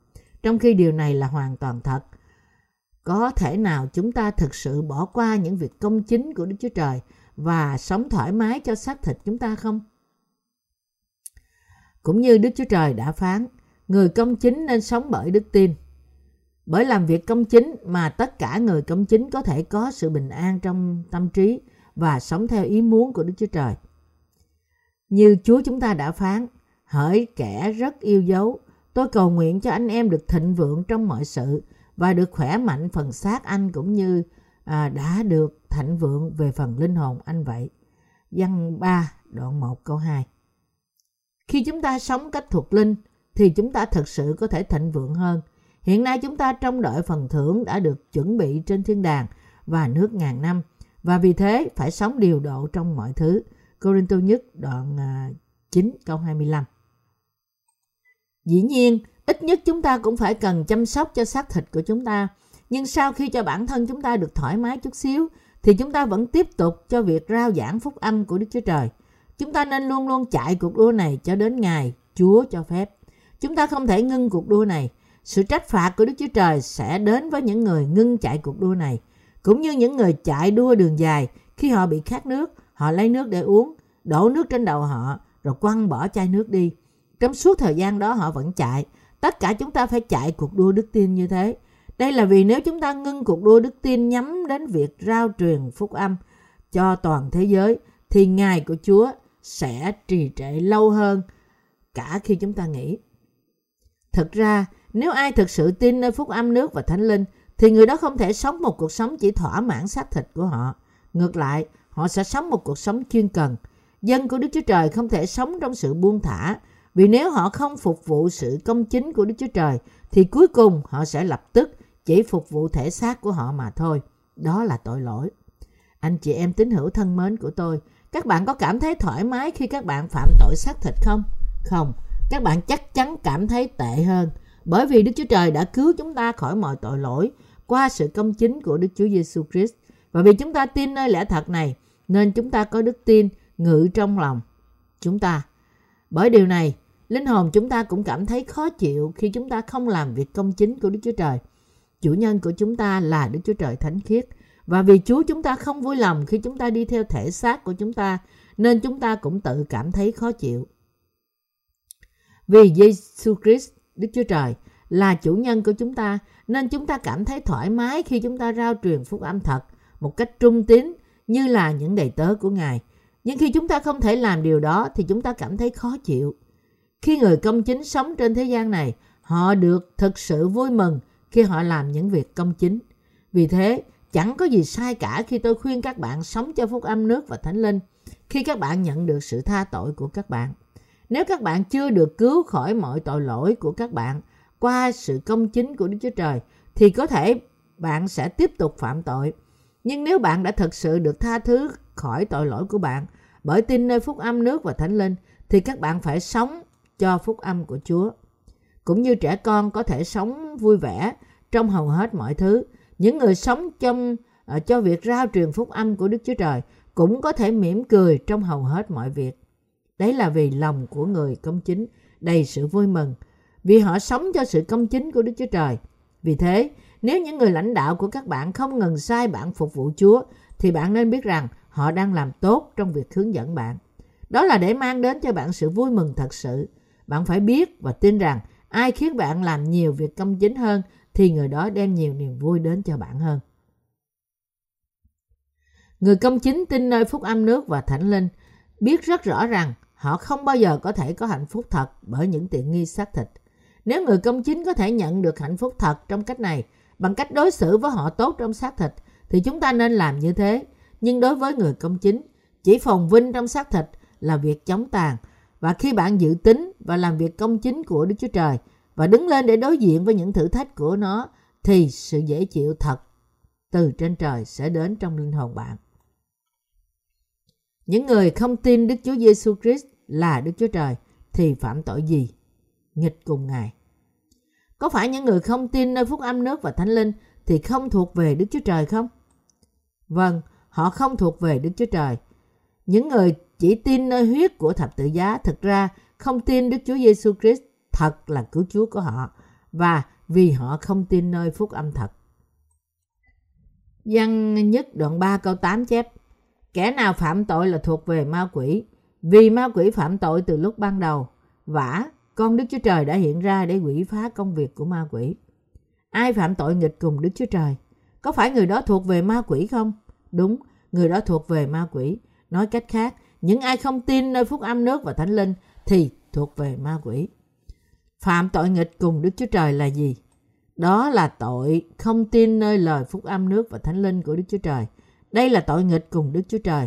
Trong khi điều này là hoàn toàn thật. Có thể nào chúng ta thực sự bỏ qua những việc công chính của Đức Chúa Trời và sống thoải mái cho xác thịt chúng ta không? Cũng như Đức Chúa Trời đã phán, người công chính nên sống bởi đức tin. Bởi làm việc công chính mà tất cả người công chính có thể có sự bình an trong tâm trí và sống theo ý muốn của Đức Chúa Trời. Như Chúa chúng ta đã phán, hỡi kẻ rất yêu dấu, tôi cầu nguyện cho anh em được thịnh vượng trong mọi sự và được khỏe mạnh phần xác anh cũng như à, đã được thịnh vượng về phần linh hồn anh vậy. Văn 3 đoạn 1 câu 2 Khi chúng ta sống cách thuộc linh thì chúng ta thực sự có thể thịnh vượng hơn. Hiện nay chúng ta trong đợi phần thưởng đã được chuẩn bị trên thiên đàng và nước ngàn năm và vì thế phải sống điều độ trong mọi thứ. Corinto nhất đoạn à, 9 câu 25 Dĩ nhiên, ít nhất chúng ta cũng phải cần chăm sóc cho xác thịt của chúng ta. Nhưng sau khi cho bản thân chúng ta được thoải mái chút xíu, thì chúng ta vẫn tiếp tục cho việc rao giảng phúc âm của Đức Chúa Trời. Chúng ta nên luôn luôn chạy cuộc đua này cho đến ngày Chúa cho phép. Chúng ta không thể ngưng cuộc đua này. Sự trách phạt của Đức Chúa Trời sẽ đến với những người ngưng chạy cuộc đua này. Cũng như những người chạy đua đường dài, khi họ bị khát nước, họ lấy nước để uống, đổ nước trên đầu họ, rồi quăng bỏ chai nước đi. Trong suốt thời gian đó họ vẫn chạy. Tất cả chúng ta phải chạy cuộc đua đức tin như thế. Đây là vì nếu chúng ta ngưng cuộc đua đức tin nhắm đến việc rao truyền phúc âm cho toàn thế giới, thì ngày của Chúa sẽ trì trệ lâu hơn cả khi chúng ta nghĩ. Thực ra, nếu ai thực sự tin nơi phúc âm nước và thánh linh, thì người đó không thể sống một cuộc sống chỉ thỏa mãn xác thịt của họ. Ngược lại, họ sẽ sống một cuộc sống chuyên cần. Dân của Đức Chúa Trời không thể sống trong sự buông thả, vì nếu họ không phục vụ sự công chính của Đức Chúa Trời, thì cuối cùng họ sẽ lập tức chỉ phục vụ thể xác của họ mà thôi. Đó là tội lỗi. Anh chị em tín hữu thân mến của tôi, các bạn có cảm thấy thoải mái khi các bạn phạm tội xác thịt không? Không, các bạn chắc chắn cảm thấy tệ hơn. Bởi vì Đức Chúa Trời đã cứu chúng ta khỏi mọi tội lỗi qua sự công chính của Đức Chúa Giêsu Christ. Và vì chúng ta tin nơi lẽ thật này, nên chúng ta có đức tin ngự trong lòng chúng ta. Bởi điều này, linh hồn chúng ta cũng cảm thấy khó chịu khi chúng ta không làm việc công chính của Đức Chúa Trời. Chủ nhân của chúng ta là Đức Chúa Trời Thánh Khiết. Và vì Chúa chúng ta không vui lòng khi chúng ta đi theo thể xác của chúng ta, nên chúng ta cũng tự cảm thấy khó chịu. Vì Giêsu Christ, Đức Chúa Trời, là chủ nhân của chúng ta, nên chúng ta cảm thấy thoải mái khi chúng ta rao truyền phúc âm thật một cách trung tín như là những đầy tớ của Ngài. Nhưng khi chúng ta không thể làm điều đó thì chúng ta cảm thấy khó chịu. Khi người công chính sống trên thế gian này, họ được thực sự vui mừng khi họ làm những việc công chính. Vì thế, chẳng có gì sai cả khi tôi khuyên các bạn sống cho phúc âm nước và thánh linh khi các bạn nhận được sự tha tội của các bạn. Nếu các bạn chưa được cứu khỏi mọi tội lỗi của các bạn qua sự công chính của Đức Chúa Trời, thì có thể bạn sẽ tiếp tục phạm tội. Nhưng nếu bạn đã thực sự được tha thứ khỏi tội lỗi của bạn bởi tin nơi phúc âm nước và thánh linh, thì các bạn phải sống cho phúc âm của Chúa. Cũng như trẻ con có thể sống vui vẻ trong hầu hết mọi thứ, những người sống trong uh, cho việc rao truyền phúc âm của Đức Chúa Trời cũng có thể mỉm cười trong hầu hết mọi việc. Đấy là vì lòng của người công chính đầy sự vui mừng, vì họ sống cho sự công chính của Đức Chúa Trời. Vì thế, nếu những người lãnh đạo của các bạn không ngừng sai bạn phục vụ Chúa, thì bạn nên biết rằng họ đang làm tốt trong việc hướng dẫn bạn. Đó là để mang đến cho bạn sự vui mừng thật sự. Bạn phải biết và tin rằng ai khiến bạn làm nhiều việc công chính hơn thì người đó đem nhiều niềm vui đến cho bạn hơn. Người công chính tin nơi phúc âm nước và thánh linh biết rất rõ rằng họ không bao giờ có thể có hạnh phúc thật bởi những tiện nghi xác thịt. Nếu người công chính có thể nhận được hạnh phúc thật trong cách này, bằng cách đối xử với họ tốt trong xác thịt, thì chúng ta nên làm như thế. Nhưng đối với người công chính, chỉ phồn vinh trong xác thịt là việc chống tàn. Và khi bạn dự tính và làm việc công chính của Đức Chúa Trời và đứng lên để đối diện với những thử thách của nó, thì sự dễ chịu thật từ trên trời sẽ đến trong linh hồn bạn. Những người không tin Đức Chúa Giêsu Christ là Đức Chúa Trời thì phạm tội gì? Nghịch cùng Ngài. Có phải những người không tin nơi phúc âm nước và thánh linh thì không thuộc về Đức Chúa Trời không? Vâng, họ không thuộc về Đức Chúa Trời. Những người chỉ tin nơi huyết của thập tự giá thực ra không tin Đức Chúa Giêsu Christ thật là cứu Chúa của họ và vì họ không tin nơi phúc âm thật. Văn nhất đoạn 3 câu 8 chép Kẻ nào phạm tội là thuộc về ma quỷ vì ma quỷ phạm tội từ lúc ban đầu. Vả, con Đức Chúa Trời đã hiện ra để quỷ phá công việc của ma quỷ. Ai phạm tội nghịch cùng Đức Chúa Trời? Có phải người đó thuộc về ma quỷ không? Đúng, người đó thuộc về ma quỷ. Nói cách khác, những ai không tin nơi phúc âm nước và thánh linh thì thuộc về ma quỷ. Phạm tội nghịch cùng Đức Chúa Trời là gì? Đó là tội không tin nơi lời phúc âm nước và thánh linh của Đức Chúa Trời. Đây là tội nghịch cùng Đức Chúa Trời.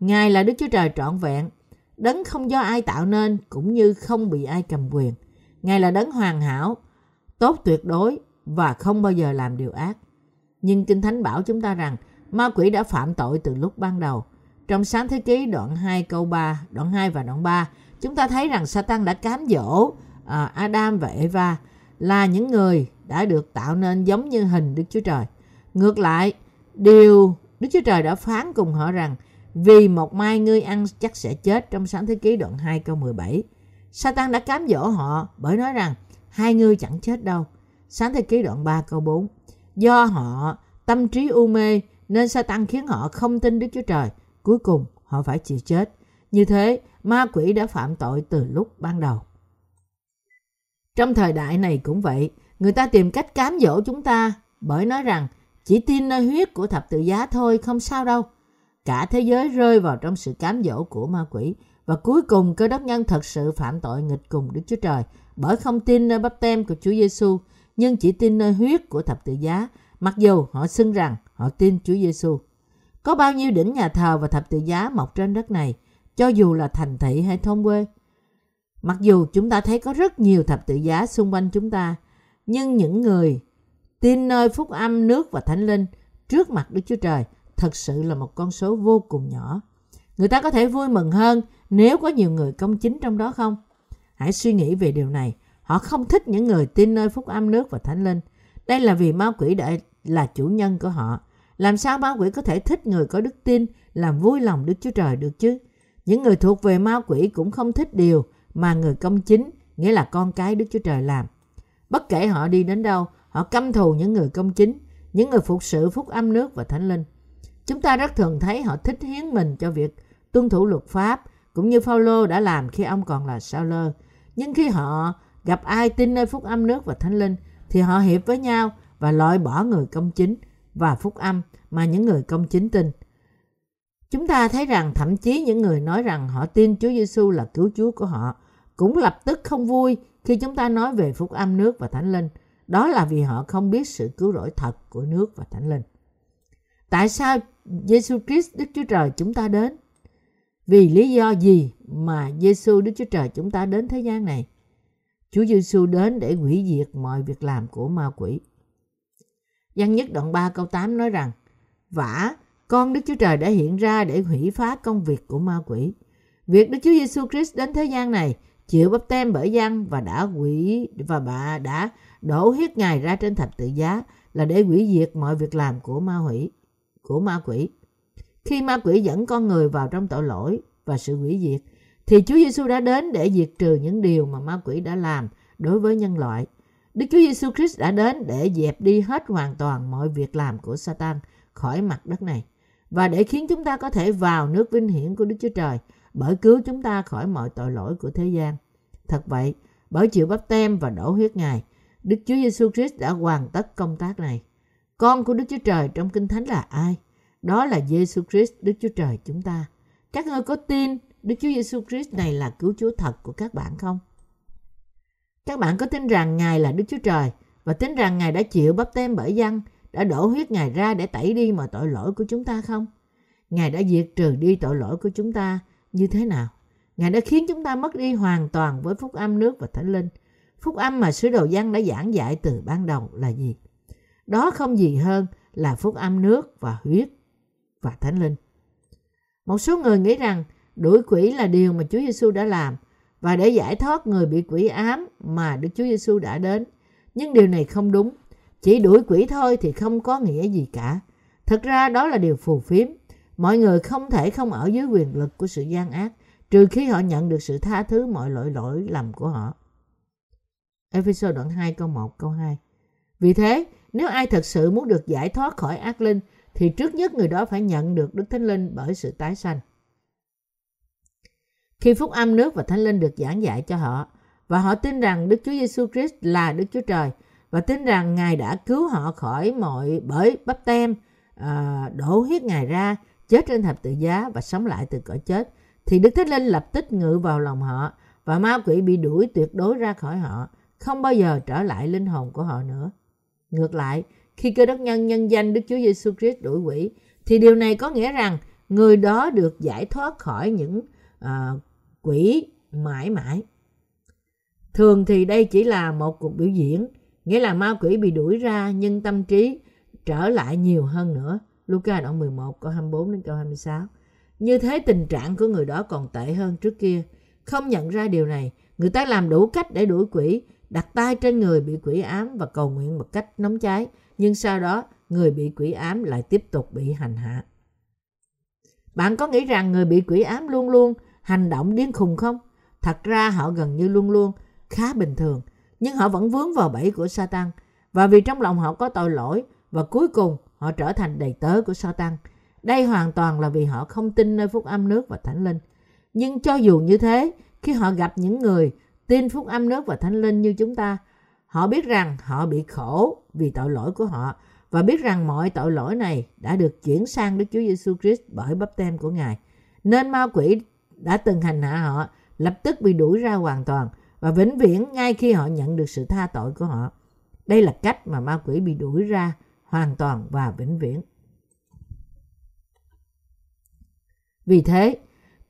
Ngài là Đức Chúa Trời trọn vẹn, đấng không do ai tạo nên cũng như không bị ai cầm quyền. Ngài là đấng hoàn hảo, tốt tuyệt đối và không bao giờ làm điều ác. Nhưng Kinh Thánh bảo chúng ta rằng ma quỷ đã phạm tội từ lúc ban đầu. Trong sáng thế ký đoạn 2 câu 3, đoạn 2 và đoạn 3, chúng ta thấy rằng Satan đã cám dỗ à, Adam và Eva là những người đã được tạo nên giống như hình Đức Chúa Trời. Ngược lại, điều Đức Chúa Trời đã phán cùng họ rằng vì một mai ngươi ăn chắc sẽ chết trong sáng thế ký đoạn 2 câu 17. Satan đã cám dỗ họ bởi nói rằng hai ngươi chẳng chết đâu. Sáng thế ký đoạn 3 câu 4. Do họ tâm trí u mê nên Satan khiến họ không tin Đức Chúa Trời. Cuối cùng họ phải chịu chết. Như thế, ma quỷ đã phạm tội từ lúc ban đầu. Trong thời đại này cũng vậy, người ta tìm cách cám dỗ chúng ta bởi nói rằng chỉ tin nơi huyết của thập tự giá thôi không sao đâu. Cả thế giới rơi vào trong sự cám dỗ của ma quỷ và cuối cùng cơ đốc nhân thật sự phạm tội nghịch cùng Đức Chúa Trời bởi không tin nơi bắp tem của Chúa Giêsu nhưng chỉ tin nơi huyết của thập tự giá mặc dù họ xưng rằng họ tin Chúa Giêsu. Có bao nhiêu đỉnh nhà thờ và thập tự giá mọc trên đất này, cho dù là thành thị hay thôn quê. Mặc dù chúng ta thấy có rất nhiều thập tự giá xung quanh chúng ta, nhưng những người tin nơi phúc âm, nước và thánh linh trước mặt Đức Chúa Trời thật sự là một con số vô cùng nhỏ. Người ta có thể vui mừng hơn nếu có nhiều người công chính trong đó không? Hãy suy nghĩ về điều này. Họ không thích những người tin nơi phúc âm, nước và thánh linh. Đây là vì ma quỷ đã là chủ nhân của họ. Làm sao ma quỷ có thể thích người có đức tin làm vui lòng Đức Chúa Trời được chứ? Những người thuộc về ma quỷ cũng không thích điều mà người công chính, nghĩa là con cái Đức Chúa Trời làm. Bất kể họ đi đến đâu, họ căm thù những người công chính, những người phục sự phúc âm nước và thánh linh. Chúng ta rất thường thấy họ thích hiến mình cho việc tuân thủ luật pháp, cũng như Phaolô đã làm khi ông còn là sao lơ. Nhưng khi họ gặp ai tin nơi phúc âm nước và thánh linh, thì họ hiệp với nhau và loại bỏ người công chính và phúc âm mà những người công chính tin. Chúng ta thấy rằng thậm chí những người nói rằng họ tin Chúa Giêsu là cứu Chúa của họ cũng lập tức không vui khi chúng ta nói về phúc âm nước và thánh linh. Đó là vì họ không biết sự cứu rỗi thật của nước và thánh linh. Tại sao Giêsu Christ, Đức Chúa Trời chúng ta đến? Vì lý do gì mà Giêsu Đức Chúa Trời chúng ta đến thế gian này? Chúa Giêsu đến để hủy diệt mọi việc làm của ma quỷ. Văn nhất đoạn 3 câu 8 nói rằng Vả, con Đức Chúa Trời đã hiện ra để hủy phá công việc của ma quỷ. Việc Đức Chúa Giêsu Christ đến thế gian này chịu bắp tem bởi dân và đã quỷ và bà đã đổ huyết ngài ra trên thạch tự giá là để hủy diệt mọi việc làm của ma hủy của ma quỷ. Khi ma quỷ dẫn con người vào trong tội lỗi và sự hủy diệt thì Chúa Giêsu đã đến để diệt trừ những điều mà ma quỷ đã làm đối với nhân loại. Đức Chúa Giêsu Christ đã đến để dẹp đi hết hoàn toàn mọi việc làm của Satan khỏi mặt đất này và để khiến chúng ta có thể vào nước vinh hiển của Đức Chúa Trời bởi cứu chúng ta khỏi mọi tội lỗi của thế gian. Thật vậy, bởi chịu bắp tem và đổ huyết Ngài, Đức Chúa Giêsu Christ đã hoàn tất công tác này. Con của Đức Chúa Trời trong Kinh Thánh là ai? Đó là Giêsu Christ, Đức Chúa Trời chúng ta. Các ngươi có tin Đức Chúa Giêsu Christ này là cứu Chúa thật của các bạn không? Các bạn có tin rằng Ngài là Đức Chúa Trời và tin rằng Ngài đã chịu bắp tem bởi dân, đã đổ huyết Ngài ra để tẩy đi mọi tội lỗi của chúng ta không? Ngài đã diệt trừ đi tội lỗi của chúng ta như thế nào? Ngài đã khiến chúng ta mất đi hoàn toàn với phúc âm nước và thánh linh. Phúc âm mà sứ đồ dân đã giảng dạy từ ban đầu là gì? Đó không gì hơn là phúc âm nước và huyết và thánh linh. Một số người nghĩ rằng đuổi quỷ là điều mà Chúa Giêsu đã làm và để giải thoát người bị quỷ ám mà Đức Chúa Giêsu đã đến. Nhưng điều này không đúng. Chỉ đuổi quỷ thôi thì không có nghĩa gì cả. Thật ra đó là điều phù phiếm. Mọi người không thể không ở dưới quyền lực của sự gian ác trừ khi họ nhận được sự tha thứ mọi lỗi lỗi lầm của họ. Ephesos đoạn 2 câu 1 câu 2 Vì thế, nếu ai thật sự muốn được giải thoát khỏi ác linh thì trước nhất người đó phải nhận được Đức Thánh Linh bởi sự tái sanh. Khi phúc âm nước và Thánh Linh được giảng dạy cho họ và họ tin rằng Đức Chúa Giêsu Christ là Đức Chúa Trời và tin rằng Ngài đã cứu họ khỏi mọi bởi bắp tem à, đổ huyết Ngài ra chết trên thập tự giá và sống lại từ cõi chết thì Đức Thánh Linh lập tức ngự vào lòng họ và ma quỷ bị đuổi tuyệt đối ra khỏi họ, không bao giờ trở lại linh hồn của họ nữa. Ngược lại, khi cơ đốc nhân nhân danh Đức Chúa Giêsu Christ đuổi quỷ, thì điều này có nghĩa rằng người đó được giải thoát khỏi những uh, quỷ mãi mãi. Thường thì đây chỉ là một cuộc biểu diễn, nghĩa là ma quỷ bị đuổi ra nhưng tâm trí trở lại nhiều hơn nữa. Luca đoạn 11 câu 24 đến câu 26. Như thế tình trạng của người đó còn tệ hơn trước kia. Không nhận ra điều này, người ta làm đủ cách để đuổi quỷ, đặt tay trên người bị quỷ ám và cầu nguyện một cách nóng cháy. Nhưng sau đó, người bị quỷ ám lại tiếp tục bị hành hạ. Bạn có nghĩ rằng người bị quỷ ám luôn luôn hành động điên khùng không? Thật ra họ gần như luôn luôn khá bình thường, nhưng họ vẫn vướng vào bẫy của Satan. Và vì trong lòng họ có tội lỗi và cuối cùng họ trở thành đầy tớ của Satan. Đây hoàn toàn là vì họ không tin nơi phúc âm nước và thánh linh. Nhưng cho dù như thế, khi họ gặp những người tin phúc âm nước và thánh linh như chúng ta, họ biết rằng họ bị khổ vì tội lỗi của họ và biết rằng mọi tội lỗi này đã được chuyển sang Đức Chúa Giêsu Christ bởi bắp tem của Ngài. Nên ma quỷ đã từng hành hạ họ lập tức bị đuổi ra hoàn toàn và vĩnh viễn ngay khi họ nhận được sự tha tội của họ. Đây là cách mà ma quỷ bị đuổi ra hoàn toàn và vĩnh viễn. Vì thế,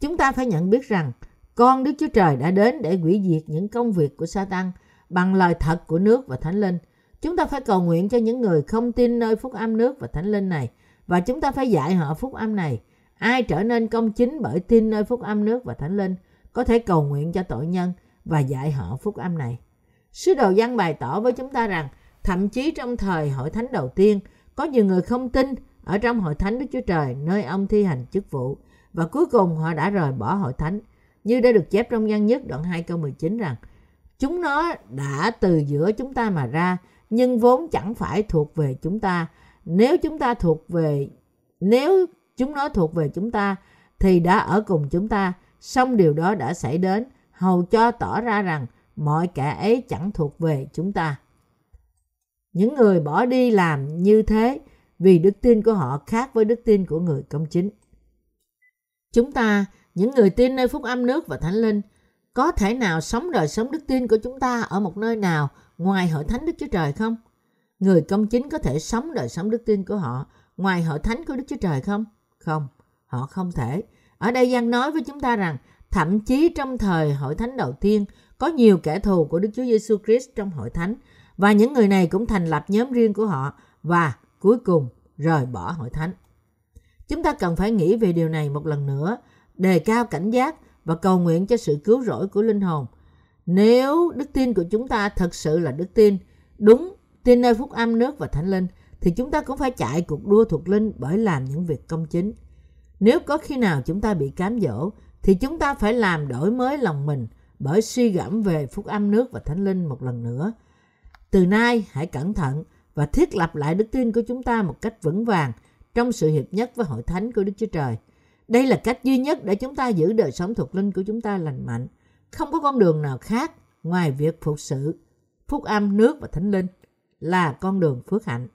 chúng ta phải nhận biết rằng con Đức Chúa Trời đã đến để hủy diệt những công việc của Satan bằng lời thật của nước và Thánh Linh. Chúng ta phải cầu nguyện cho những người không tin nơi phúc âm nước và Thánh Linh này và chúng ta phải dạy họ phúc âm này. Ai trở nên công chính bởi tin nơi phúc âm nước và Thánh Linh, có thể cầu nguyện cho tội nhân và dạy họ phúc âm này. Sứ đồ văn bày tỏ với chúng ta rằng, thậm chí trong thời hội thánh đầu tiên, có nhiều người không tin ở trong hội thánh Đức Chúa Trời nơi ông thi hành chức vụ và cuối cùng họ đã rời bỏ hội thánh. Như đã được chép trong văn nhất đoạn 2 câu 19 rằng, Chúng nó đã từ giữa chúng ta mà ra, nhưng vốn chẳng phải thuộc về chúng ta. Nếu chúng ta thuộc về, nếu chúng nó thuộc về chúng ta thì đã ở cùng chúng ta, song điều đó đã xảy đến hầu cho tỏ ra rằng mọi kẻ ấy chẳng thuộc về chúng ta. Những người bỏ đi làm như thế vì đức tin của họ khác với đức tin của người công chính. Chúng ta, những người tin nơi phúc âm nước và thánh linh, có thể nào sống đời sống đức tin của chúng ta ở một nơi nào ngoài hội thánh Đức Chúa Trời không? Người công chính có thể sống đời sống đức tin của họ ngoài hội thánh của Đức Chúa Trời không? Không, họ không thể. Ở đây Giang nói với chúng ta rằng thậm chí trong thời hội thánh đầu tiên có nhiều kẻ thù của Đức Chúa Giêsu Christ trong hội thánh và những người này cũng thành lập nhóm riêng của họ và cuối cùng rời bỏ hội thánh. Chúng ta cần phải nghĩ về điều này một lần nữa, đề cao cảnh giác và cầu nguyện cho sự cứu rỗi của linh hồn. Nếu đức tin của chúng ta thật sự là đức tin, đúng tin nơi phúc âm nước và thánh linh, thì chúng ta cũng phải chạy cuộc đua thuộc linh bởi làm những việc công chính. Nếu có khi nào chúng ta bị cám dỗ, thì chúng ta phải làm đổi mới lòng mình bởi suy gẫm về phúc âm nước và thánh linh một lần nữa. Từ nay hãy cẩn thận và thiết lập lại đức tin của chúng ta một cách vững vàng trong sự hiệp nhất với hội thánh của Đức Chúa Trời. Đây là cách duy nhất để chúng ta giữ đời sống thuộc linh của chúng ta lành mạnh. Không có con đường nào khác ngoài việc phục sự phúc âm nước và thánh linh là con đường phước hạnh.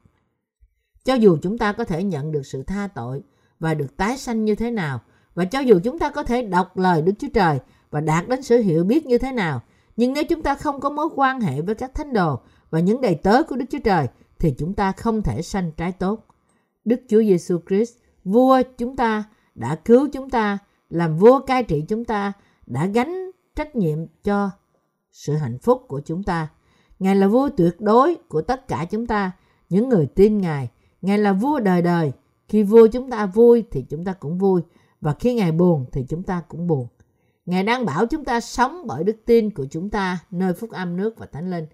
Cho dù chúng ta có thể nhận được sự tha tội và được tái sanh như thế nào, và cho dù chúng ta có thể đọc lời Đức Chúa Trời và đạt đến sự hiểu biết như thế nào, nhưng nếu chúng ta không có mối quan hệ với các thánh đồ và những đầy tớ của Đức Chúa Trời, thì chúng ta không thể sanh trái tốt. Đức Chúa Giêsu Christ, vua chúng ta, đã cứu chúng ta, làm vua cai trị chúng ta, đã gánh trách nhiệm cho sự hạnh phúc của chúng ta. Ngài là vua tuyệt đối của tất cả chúng ta, những người tin Ngài. Ngài là vua đời đời. Khi vua chúng ta vui thì chúng ta cũng vui. Và khi Ngài buồn thì chúng ta cũng buồn. Ngài đang bảo chúng ta sống bởi đức tin của chúng ta nơi phúc âm nước và thánh linh.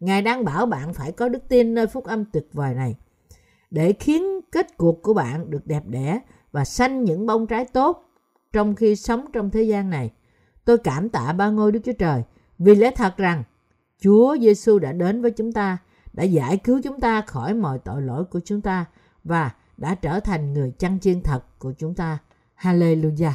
Ngài đang bảo bạn phải có đức tin nơi phúc âm tuyệt vời này. Để khiến kết cuộc của bạn được đẹp đẽ và sanh những bông trái tốt trong khi sống trong thế gian này. Tôi cảm tạ ba ngôi Đức Chúa Trời vì lẽ thật rằng Chúa Giêsu đã đến với chúng ta, đã giải cứu chúng ta khỏi mọi tội lỗi của chúng ta và đã trở thành người chăn chiên thật của chúng ta. Hallelujah!